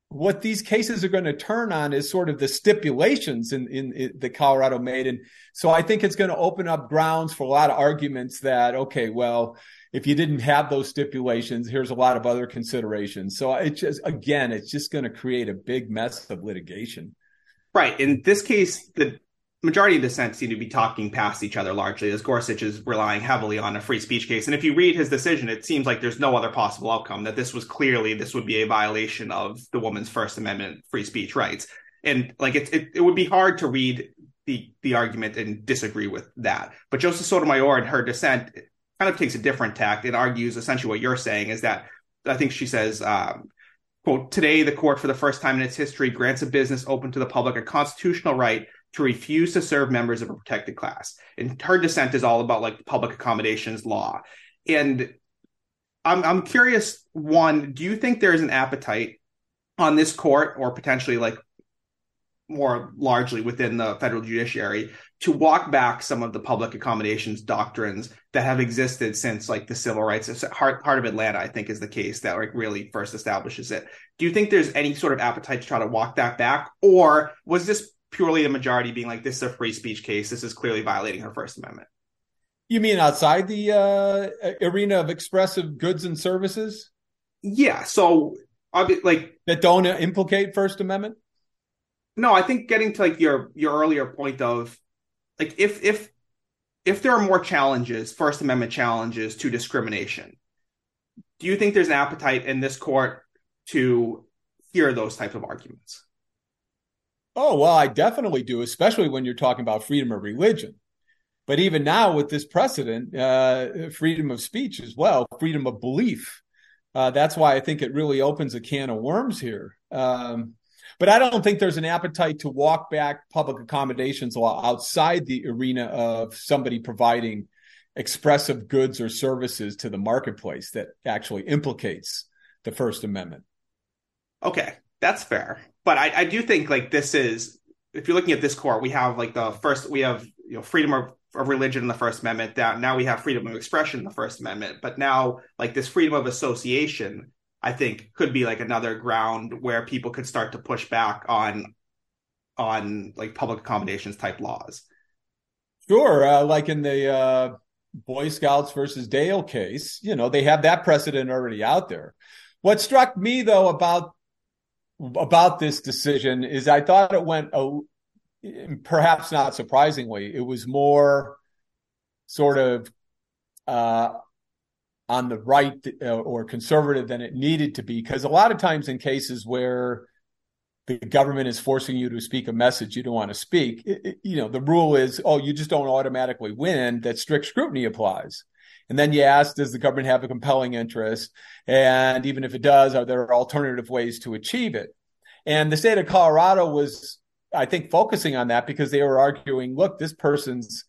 what these cases are going to turn on is sort of the stipulations in, in, in the Colorado made. And so I think it's going to open up grounds for a lot of arguments that, okay, well, if you didn't have those stipulations, here's a lot of other considerations. So it just, again, it's just going to create a big mess of litigation. Right. In this case, the majority of dissent seem to be talking past each other largely, as Gorsuch is relying heavily on a free speech case. And if you read his decision, it seems like there's no other possible outcome. That this was clearly this would be a violation of the woman's First Amendment free speech rights. And like it, it, it would be hard to read the the argument and disagree with that. But Justice Sotomayor in her dissent kind of takes a different tact and argues essentially what you're saying is that I think she says. Um, quote, today the court for the first time in its history grants a business open to the public a constitutional right to refuse to serve members of a protected class. And her dissent is all about like public accommodations law. And I'm I'm curious, one, do you think there's an appetite on this court or potentially like more largely within the federal judiciary to walk back some of the public accommodations doctrines that have existed since like the civil rights heart, heart of atlanta i think is the case that like really first establishes it do you think there's any sort of appetite to try to walk that back or was this purely a majority being like, this is a free speech case. This is clearly violating her First Amendment. You mean outside the uh, arena of expressive goods and services? Yeah. So, like that don't implicate First Amendment. No, I think getting to like your your earlier point of like if if if there are more challenges, First Amendment challenges to discrimination, do you think there's an appetite in this court to hear those types of arguments? Oh, well, I definitely do, especially when you're talking about freedom of religion. But even now, with this precedent, uh, freedom of speech as well, freedom of belief. Uh, that's why I think it really opens a can of worms here. Um, but I don't think there's an appetite to walk back public accommodations law outside the arena of somebody providing expressive goods or services to the marketplace that actually implicates the First Amendment. Okay, that's fair. But I, I do think like this is if you're looking at this court, we have like the first we have you know freedom of, of religion in the First Amendment. That now we have freedom of expression in the First Amendment. But now like this freedom of association, I think could be like another ground where people could start to push back on on like public accommodations type laws. Sure, uh, like in the uh, Boy Scouts versus Dale case, you know, they have that precedent already out there. What struck me though about about this decision is I thought it went a, perhaps not surprisingly, it was more sort of uh, on the right uh, or conservative than it needed to be because a lot of times in cases where the government is forcing you to speak a message you don't want to speak. It, it, you know, the rule is, oh, you just don't automatically win, that strict scrutiny applies. And then you ask, does the government have a compelling interest? And even if it does, are there alternative ways to achieve it? And the state of Colorado was, I think, focusing on that because they were arguing, look, this person's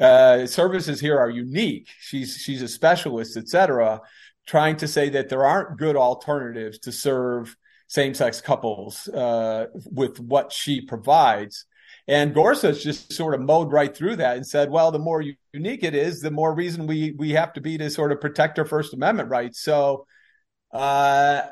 uh, services here are unique. She's she's a specialist, et cetera, trying to say that there aren't good alternatives to serve same-sex couples uh, with what she provides. And Gorsuch just sort of mowed right through that and said, well, the more unique it is, the more reason we we have to be to sort of protect our First Amendment rights. So uh,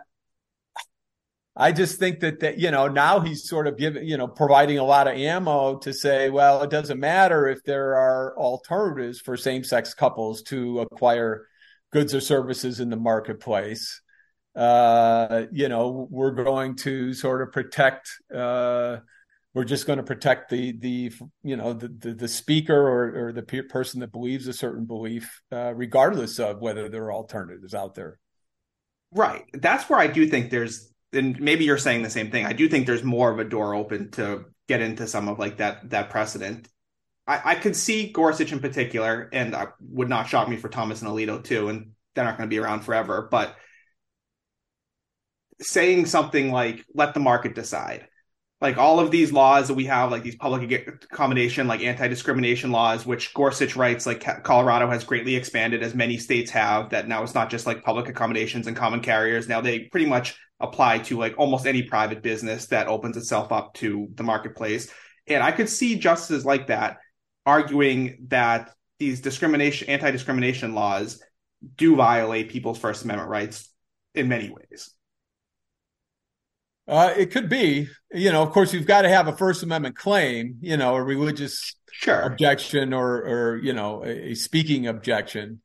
I just think that that you know now he's sort of giving you know providing a lot of ammo to say, well, it doesn't matter if there are alternatives for same-sex couples to acquire goods or services in the marketplace uh, you know, we're going to sort of protect. Uh, we're just going to protect the the you know the the, the speaker or, or the pe- person that believes a certain belief, uh, regardless of whether there are alternatives out there. Right. That's where I do think there's, and maybe you're saying the same thing. I do think there's more of a door open to get into some of like that that precedent. I, I could see Gorsuch in particular, and I would not shock me for Thomas and Alito too, and they're not going to be around forever. But saying something like let the market decide like all of these laws that we have like these public accommodation like anti-discrimination laws which gorsuch writes like colorado has greatly expanded as many states have that now it's not just like public accommodations and common carriers. Now they pretty much apply to like almost any private business that opens itself up to the marketplace. And i could see justices like that arguing that these discrimination anti-discrimination laws do violate people's first amendment rights in many ways uh, it could be. You know, of course, you've got to have a First Amendment claim. You know, a religious sure. objection or, or you know, a, a speaking objection.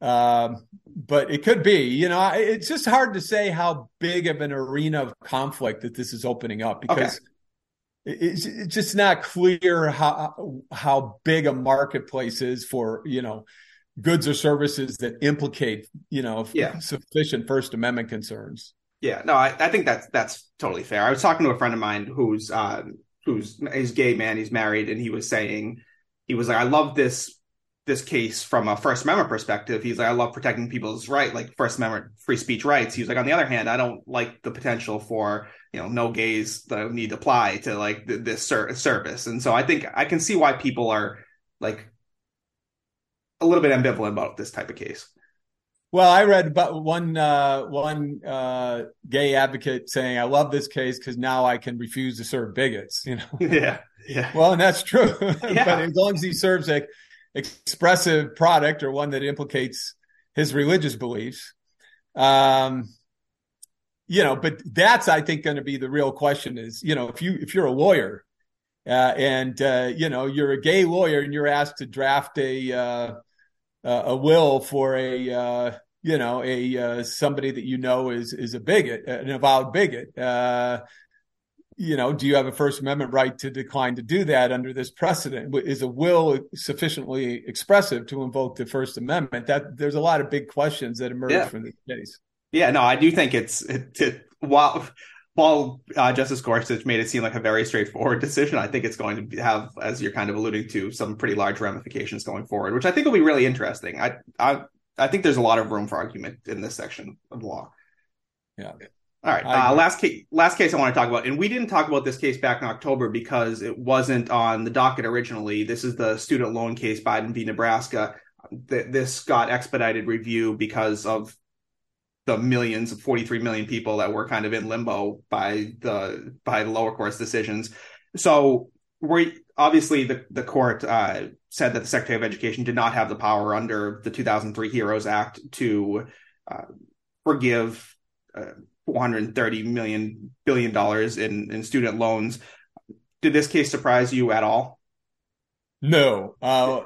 Um, but it could be. You know, it's just hard to say how big of an arena of conflict that this is opening up because. Okay. It's, it's just not clear how how big a marketplace is for you know goods or services that implicate you know yeah. sufficient First Amendment concerns. Yeah, no, I, I think that's that's totally fair. I was talking to a friend of mine who's uh, who's he's gay man, he's married, and he was saying he was like, I love this this case from a First Amendment perspective. He's like, I love protecting people's right, like First Amendment free speech rights. He's like, on the other hand, I don't like the potential for you know no gays that need to apply to like th- this ser- service. And so I think I can see why people are like a little bit ambivalent about this type of case. Well, I read about one uh, one uh, gay advocate saying, "I love this case because now I can refuse to serve bigots." You know. Yeah. Yeah. Well, and that's true. Yeah. but as long as he serves a expressive product or one that implicates his religious beliefs, um, you know. But that's, I think, going to be the real question: is you know, if you if you're a lawyer uh, and uh, you know you're a gay lawyer and you're asked to draft a uh, uh, a will for a uh, you know a uh, somebody that you know is is a bigot, an avowed bigot. Uh, you know, do you have a First Amendment right to decline to do that under this precedent? Is a will sufficiently expressive to invoke the First Amendment? That there's a lot of big questions that emerge yeah. from this case. Yeah, no, I do think it's it, it, while while uh, Justice Gorsuch made it seem like a very straightforward decision, I think it's going to have, as you're kind of alluding to, some pretty large ramifications going forward, which I think will be really interesting. I I I think there's a lot of room for argument in this section of law. Yeah. All right. Uh, last case. Last case I want to talk about, and we didn't talk about this case back in October because it wasn't on the docket originally. This is the student loan case, Biden v. Nebraska. This got expedited review because of the millions of 43 million people that were kind of in limbo by the by the lower court's decisions. So we obviously the the court uh, said that the Secretary of Education did not have the power under the 2003 HEROES Act to uh, forgive uh, 430 million billion dollars in in student loans. Did this case surprise you at all? No. Uh,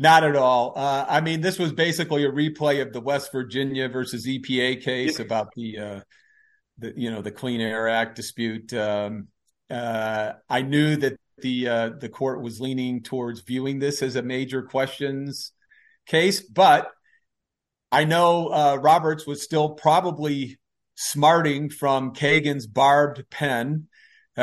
not at all. Uh, I mean, this was basically a replay of the West Virginia versus EPA case about the, uh, the, you know, the Clean Air Act dispute. Um, uh, I knew that the uh, the court was leaning towards viewing this as a major questions case, but I know uh, Roberts was still probably smarting from Kagan's barbed pen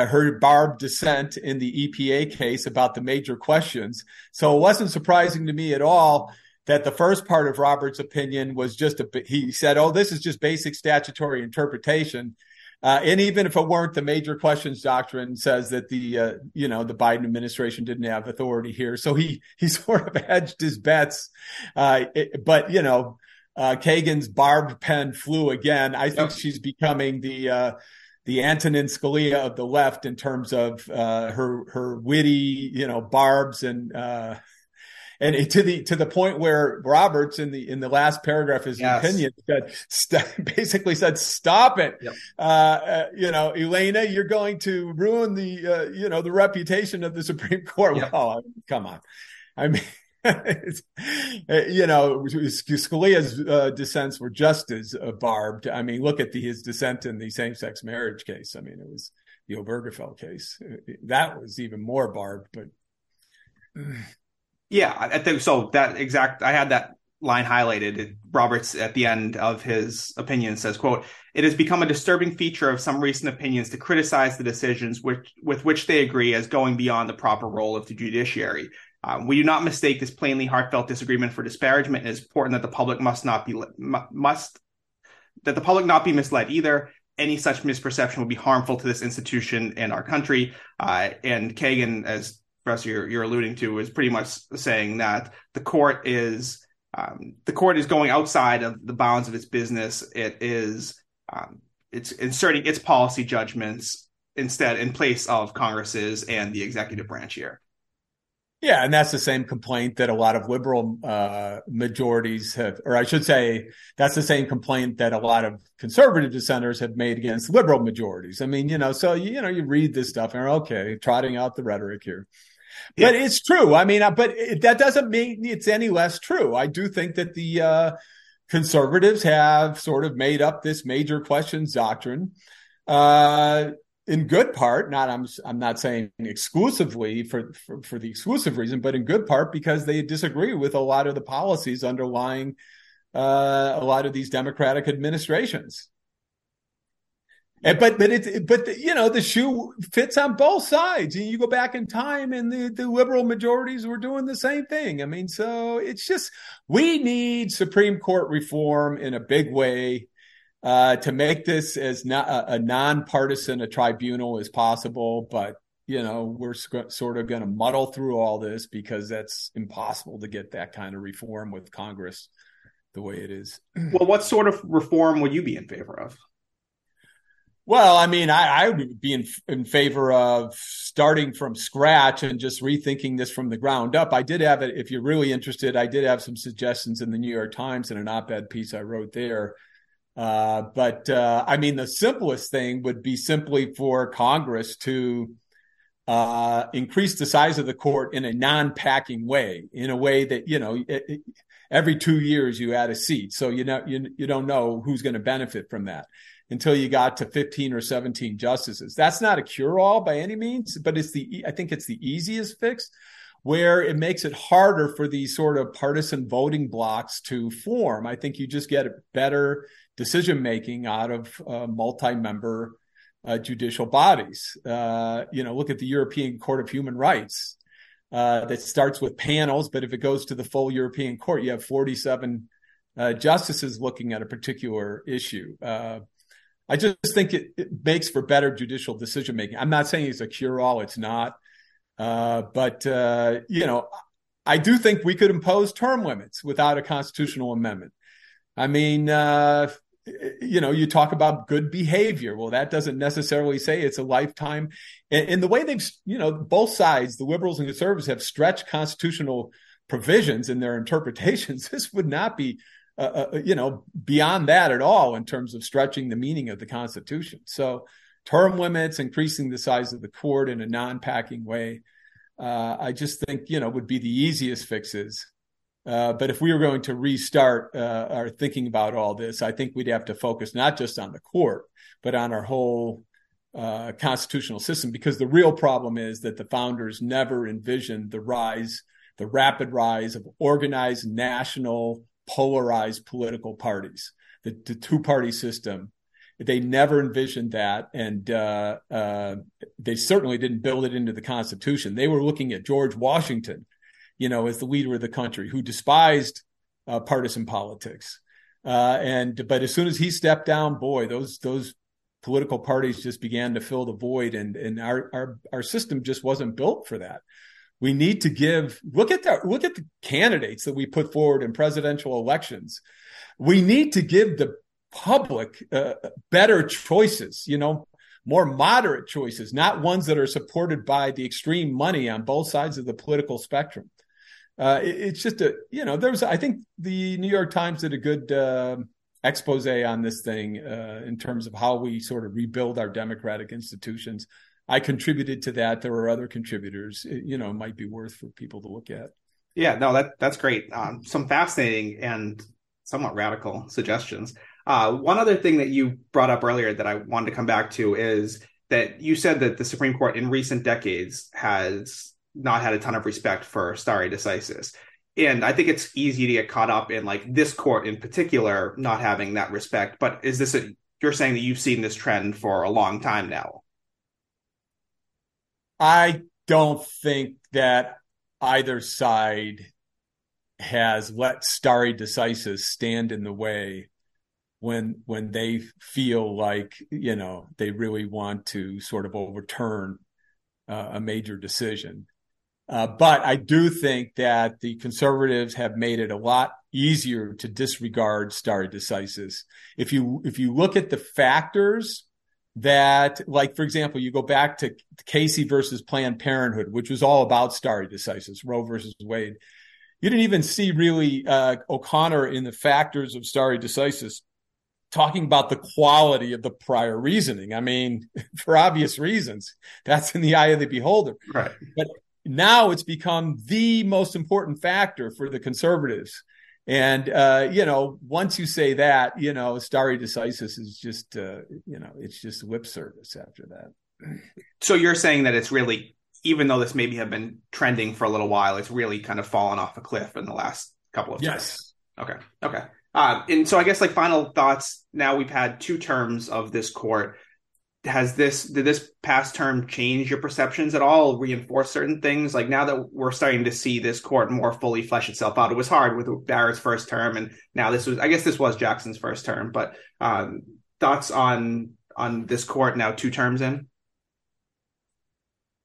her barbed dissent in the EPA case about the major questions. So it wasn't surprising to me at all that the first part of Robert's opinion was just a he said, "Oh, this is just basic statutory interpretation." Uh, and even if it weren't, the major questions doctrine says that the uh, you know the Biden administration didn't have authority here. So he he sort of hedged his bets. Uh, it, but you know, uh, Kagan's barbed pen flew again. I think yep. she's becoming the uh, the Antonin Scalia of the left in terms of uh, her her witty, you know, barbs and uh, and to the to the point where Roberts in the in the last paragraph of his yes. opinion said st- basically said stop it, yep. uh, uh, you know, Elena, you're going to ruin the uh, you know the reputation of the Supreme Court. Yep. Well, come on, I mean. you know, Scalia's uh, dissents were just as uh, barbed. I mean, look at the, his dissent in the same-sex marriage case. I mean, it was the Obergefell case. That was even more barbed. But yeah, I think so. That exact. I had that line highlighted. Roberts at the end of his opinion says, "quote It has become a disturbing feature of some recent opinions to criticize the decisions which, with which they agree as going beyond the proper role of the judiciary." Um, we do not mistake this plainly heartfelt disagreement for disparagement. It is important that the public must not be must that the public not be misled either. Any such misperception would be harmful to this institution and our country. Uh, and Kagan, as Professor you're, you're, alluding to, is pretty much saying that the court is um, the court is going outside of the bounds of its business. It is um, it's inserting its policy judgments instead in place of Congress's and the executive branch here. Yeah, and that's the same complaint that a lot of liberal uh, majorities have, or I should say, that's the same complaint that a lot of conservative dissenters have made against liberal majorities. I mean, you know, so you know, you read this stuff and okay, trotting out the rhetoric here. But yeah. it's true. I mean, uh, but it, that doesn't mean it's any less true. I do think that the uh, conservatives have sort of made up this major questions doctrine. Uh, in good part, not I'm I'm not saying exclusively for, for, for the exclusive reason, but in good part because they disagree with a lot of the policies underlying uh, a lot of these Democratic administrations. And, but but it's but the, you know the shoe fits on both sides. And you go back in time, and the, the liberal majorities were doing the same thing. I mean, so it's just we need Supreme Court reform in a big way uh, to make this as not a, a nonpartisan a tribunal as possible. But you know, we're sc- sort of going to muddle through all this because that's impossible to get that kind of reform with Congress the way it is. Well, what sort of reform would you be in favor of? Well, I mean, I, I would be in, in favor of starting from scratch and just rethinking this from the ground up. I did have it, if you're really interested, I did have some suggestions in the New York Times in an op ed piece I wrote there uh, but uh, I mean, the simplest thing would be simply for Congress to uh, increase the size of the court in a non-packing way, in a way that you know, it, it, every two years you add a seat, so you know you you don't know who's going to benefit from that. until you got to 15 or 17 justices. That's not a cure all by any means, but it's the, I think it's the easiest fix where it makes it harder for these sort of partisan voting blocks to form. I think you just get a better decision making out of uh, multi member uh, judicial bodies. Uh, you know, look at the European Court of Human Rights. Uh, that starts with panels, but if it goes to the full European Court, you have 47 uh, justices looking at a particular issue. Uh, I just think it, it, makes for better judicial decision making. I'm not saying it's a cure all; it's not. But you know, I do think we could impose term limits without a constitutional amendment. I mean, uh, you know, you talk about good behavior. Well, that doesn't necessarily say it's a lifetime. And, and, the way they've, you know, both sides, the liberals and conservatives, have stretched constitutional provisions in their interpretations. This would not be, uh, uh, you know, beyond that at all in terms of stretching the meaning of the Constitution. So, term limits, increasing the size of the court in a non-packing way, uh, I just think you know would be the easiest fixes. Uh, but if we were going to restart uh, our thinking about all this, I think we'd have to focus not just on the court, but on our whole uh, constitutional system. Because the real problem is that the founders never envisioned the rise, the rapid rise of organized national polarized political parties, the, the two party system. They never envisioned that, and uh, uh, they certainly didn't build it into the Constitution. They were looking at George Washington you know, as the leader of the country, who despised uh, partisan politics. Uh, and but as soon as he stepped down, boy, those those political parties just began to fill the void, and and our our our system just wasn't built for that. We need to give look at the look at the candidates that we put forward in presidential elections. We need to give the public uh, better choices. You know, more moderate choices, not ones that are supported by the extreme money on both sides of the political spectrum uh, it, it's just a you know there's I think the New York Times did a good uh, expose on this thing uh, in terms of how we sort of rebuild our democratic institutions. I contributed to that. There were other contributors. It, you know, might be worth for people to look at. Yeah, no, that that's great. Um, some fascinating and somewhat radical suggestions. Uh, one other thing that you brought up earlier that I wanted to come back to is that you said that the Supreme Court in recent decades has not had a ton of respect for stare decisis. And I think it's easy to get caught up in like this court in particular not having that respect. But is this a, you're saying that you've seen this trend for a long time now? I don't think that either side has let stare decisis stand in the way when when they feel like you know they really want to sort of overturn uh, a major decision uh, but I do think that the conservatives have made it a lot easier to disregard stare decisis. If you if you look at the factors that, like for example, you go back to Casey versus Planned Parenthood, which was all about stare decisis, Roe versus Wade. You didn't even see really uh, O'Connor in the factors of stare decisis talking about the quality of the prior reasoning. I mean, for obvious reasons, that's in the eye of the beholder. Right. But now it's become the most important factor for the conservatives. And uh, you know, once you say that, you know, stare decisis is just uh, you know, it's just whip service after that. So you're saying that it's really, even though this maybe have been trending for a little while, it's really kind of fallen off a cliff in the last couple of yes. Terms. Okay. Okay. Uh, and so I guess like final thoughts. Now we've had two terms of this court has this did this past term change your perceptions at all reinforce certain things? Like now that we're starting to see this court more fully flesh itself out it was hard with barrett's first term and now this was i guess this was jackson's first term but um, thoughts on on this court now two terms in?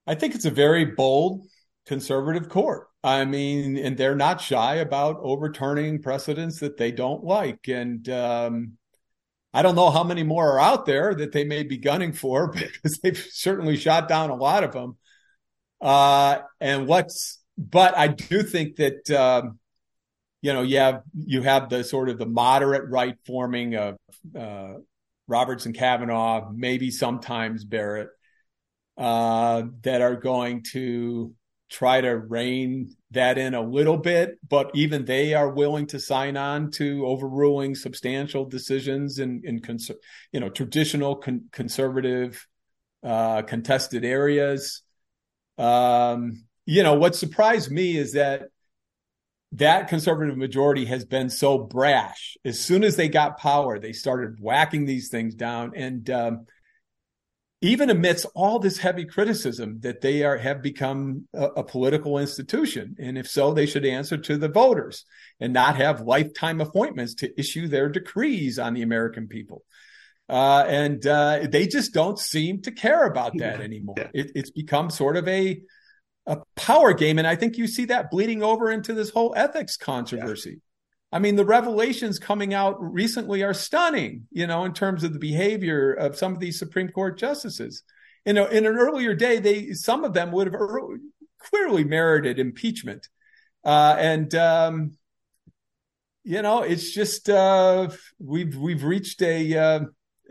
I think it's a very bold conservative court. I mean and they're not shy about overturning precedents that they don't like and um I don't know how many more are out there that they may be gunning for because they've certainly shot down a lot of them. Uh, and what's, but I do think that, um, you know, you have, you have the sort of the moderate right forming of, uh, Roberts and Kavanaugh, maybe sometimes Barrett, uh, that are going to try to rein that in a little bit, but even they are willing to sign on to overruling substantial decisions in in cons- you know traditional con- conservative uh, contested areas. Um, you know what surprised me is that that conservative majority has been so brash. As soon as they got power, they started whacking these things down, and um, even amidst all this heavy criticism that they are have become a, a, political institution. And if so they should answer to the voters and not have lifetime appointments to issue their decrees on the american people. Uh, and uh, they just don't seem to care about that anymore. Yeah. it, it's become sort of a a power game. And i think you see that bleeding over into this whole ethics controversy. I mean, the revelations coming out recently are stunning, you know, in terms of the behavior of some of these Supreme Court justices. You know, in an earlier day, they some of them would have early, clearly merited impeachment, uh, and um, you know, it's just uh, we've we've reached a, uh,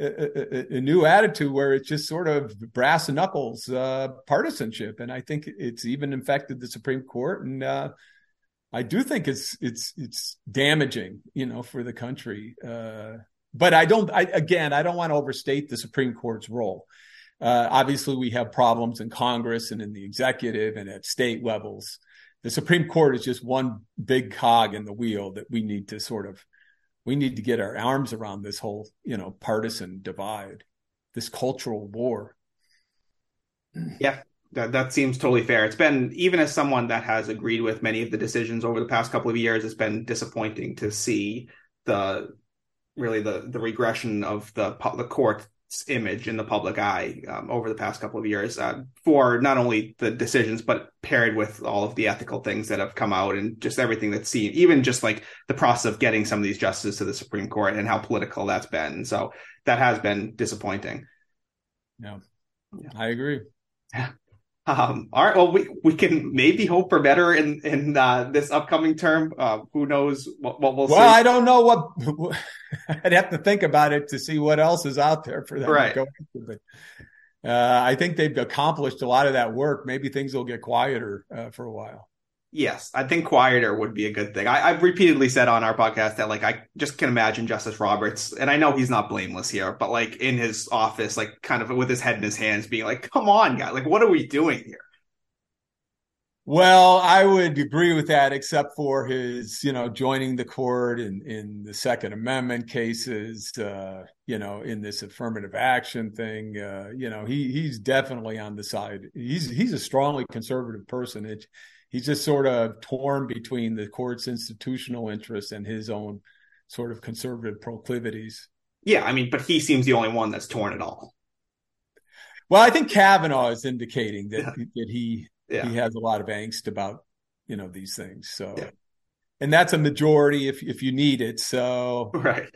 a, a new attitude where it's just sort of brass knuckles uh, partisanship, and I think it's even infected the Supreme Court and uh, I do think it's it's it's damaging, you know, for the country. Uh, but I don't. I, again, I don't want to overstate the Supreme Court's role. Uh, obviously, we have problems in Congress and in the executive and at state levels. The Supreme Court is just one big cog in the wheel that we need to sort of we need to get our arms around this whole you know partisan divide, this cultural war. Yeah, that, that seems totally fair. It's been even as someone that has agreed with many of the decisions over the past couple of years, it's been disappointing to see the really the the regression of the the court's image in the public eye um, over the past couple of years uh, for not only the decisions but paired with all of the ethical things that have come out and just everything that's seen even just like the process of getting some of these justices to the supreme court and how political that's been. So that has been disappointing. Yeah, yeah. i agree. Yeah um, all right. Well, we, we can maybe hope for better in in uh, this upcoming term. Uh, who knows what, what we'll, see? well see. I don't know what I'd have to think about it to see what else is out there for them right. to go into. But uh, I think they've accomplished a lot of that work. Maybe things will get quieter uh, for a while. Yes, I think quieter would be a good thing. I, have repeatedly said on our podcast that like I just can imagine Justice Roberts, and I know he's not blameless here, but like in his office, like kind of with his head in his hands, being like, "Come on, guy! Like, what are we doing here?" Well, I would agree with that, except for his, you know, joining the court in in the Second Amendment cases, uh, you know, in this affirmative action thing. Uh, you know, he he's definitely on the side. He's he's a strongly conservative person. It, he's just sort of torn between the court's institutional interests and his own sort of conservative proclivities. Yeah, I mean, but he seems the only one that's torn at all. Well, I think Kavanaugh is indicating that yeah. that he yeah. he has a lot of angst about you know these things. So, yeah. and that's a majority if if you need it. So, right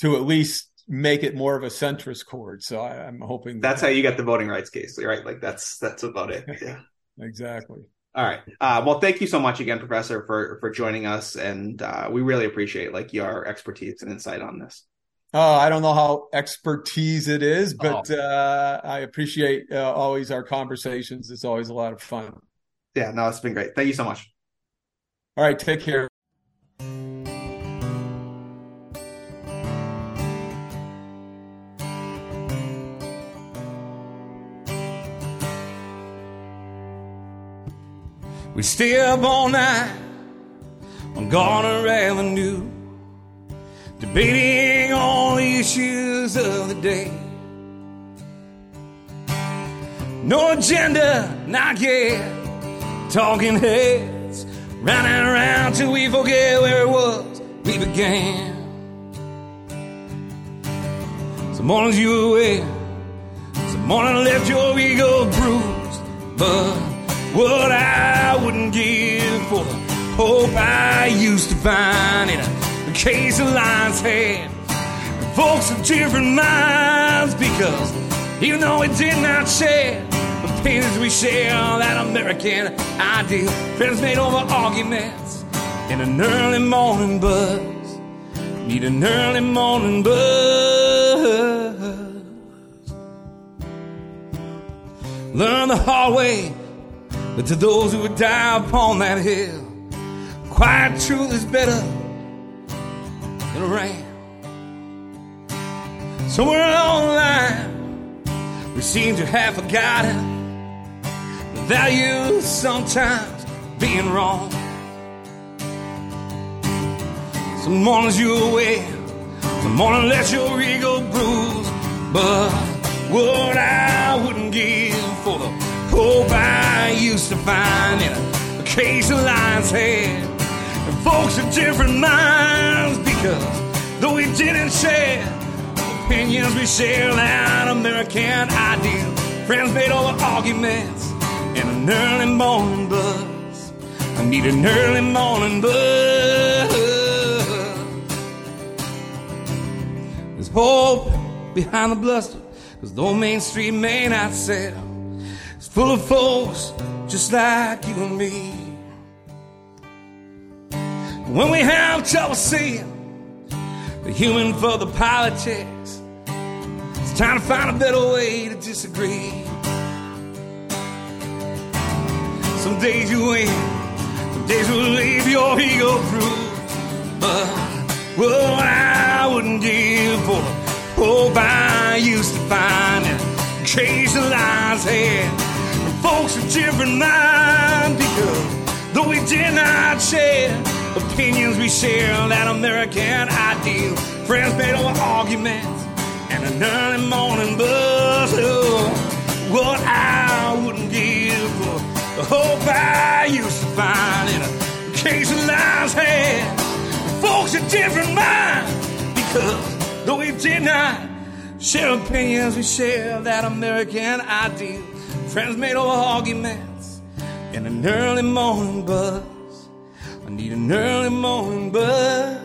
to at least make it more of a centrist court. So I, am hoping that that's how you got the voting rights case, right? Like that's that's about it. Yeah, exactly. All right. Uh, well, thank you so much again, Professor, for for joining us, and uh, we really appreciate like your expertise and insight on this. Oh, I don't know how expertise it is, but oh. uh, I appreciate uh, always our conversations. It's always a lot of fun. Yeah, no, it's been great. Thank you so much. All right, take care. We stay up all night on Garner Avenue, debating all the issues of the day. No agenda, not yet. Talking heads, round and around till we forget where it was we began. Some mornings you were away, some morning left your ego bruised, but what I wouldn't give for the hope I used to find in a case of lion's head. Folks of different minds because even though we did not share the pains we share, that American ideal, friends made over arguments in an early morning buzz. Need an early morning buzz. Learn the hard way But to those who would die upon that hill, quiet truth is better than a ram. Somewhere along the line, we seem to have forgotten the value of sometimes being wrong. Some mornings you're away, some morning let your ego bruise. But what I wouldn't give hope I used to find in a case of lion's head. And folks of different minds because though we didn't share opinions, we share that American ideal. Friends made over arguments and an early morning buzz. I need an early morning buzz. There's hope behind the bluster, cause old Main Street may not sell. Full of folks just like you and me. When we have trouble seeing the human for the politics, it's time to find a better way to disagree. Some days you win, some days will leave your ego through. But what I wouldn't give for the hope I used to find in a case of lion's head. Folks of different minds because though we did not share opinions, we share that American ideal. Friends made over arguments and an early morning buzz. Oh, what I wouldn't give for the hope I used to find in a case of lion's head. Folks of different minds because Though we did not share opinions, we share that American ideal. Friends made over arguments in an early morning buzz. I need an early morning buzz.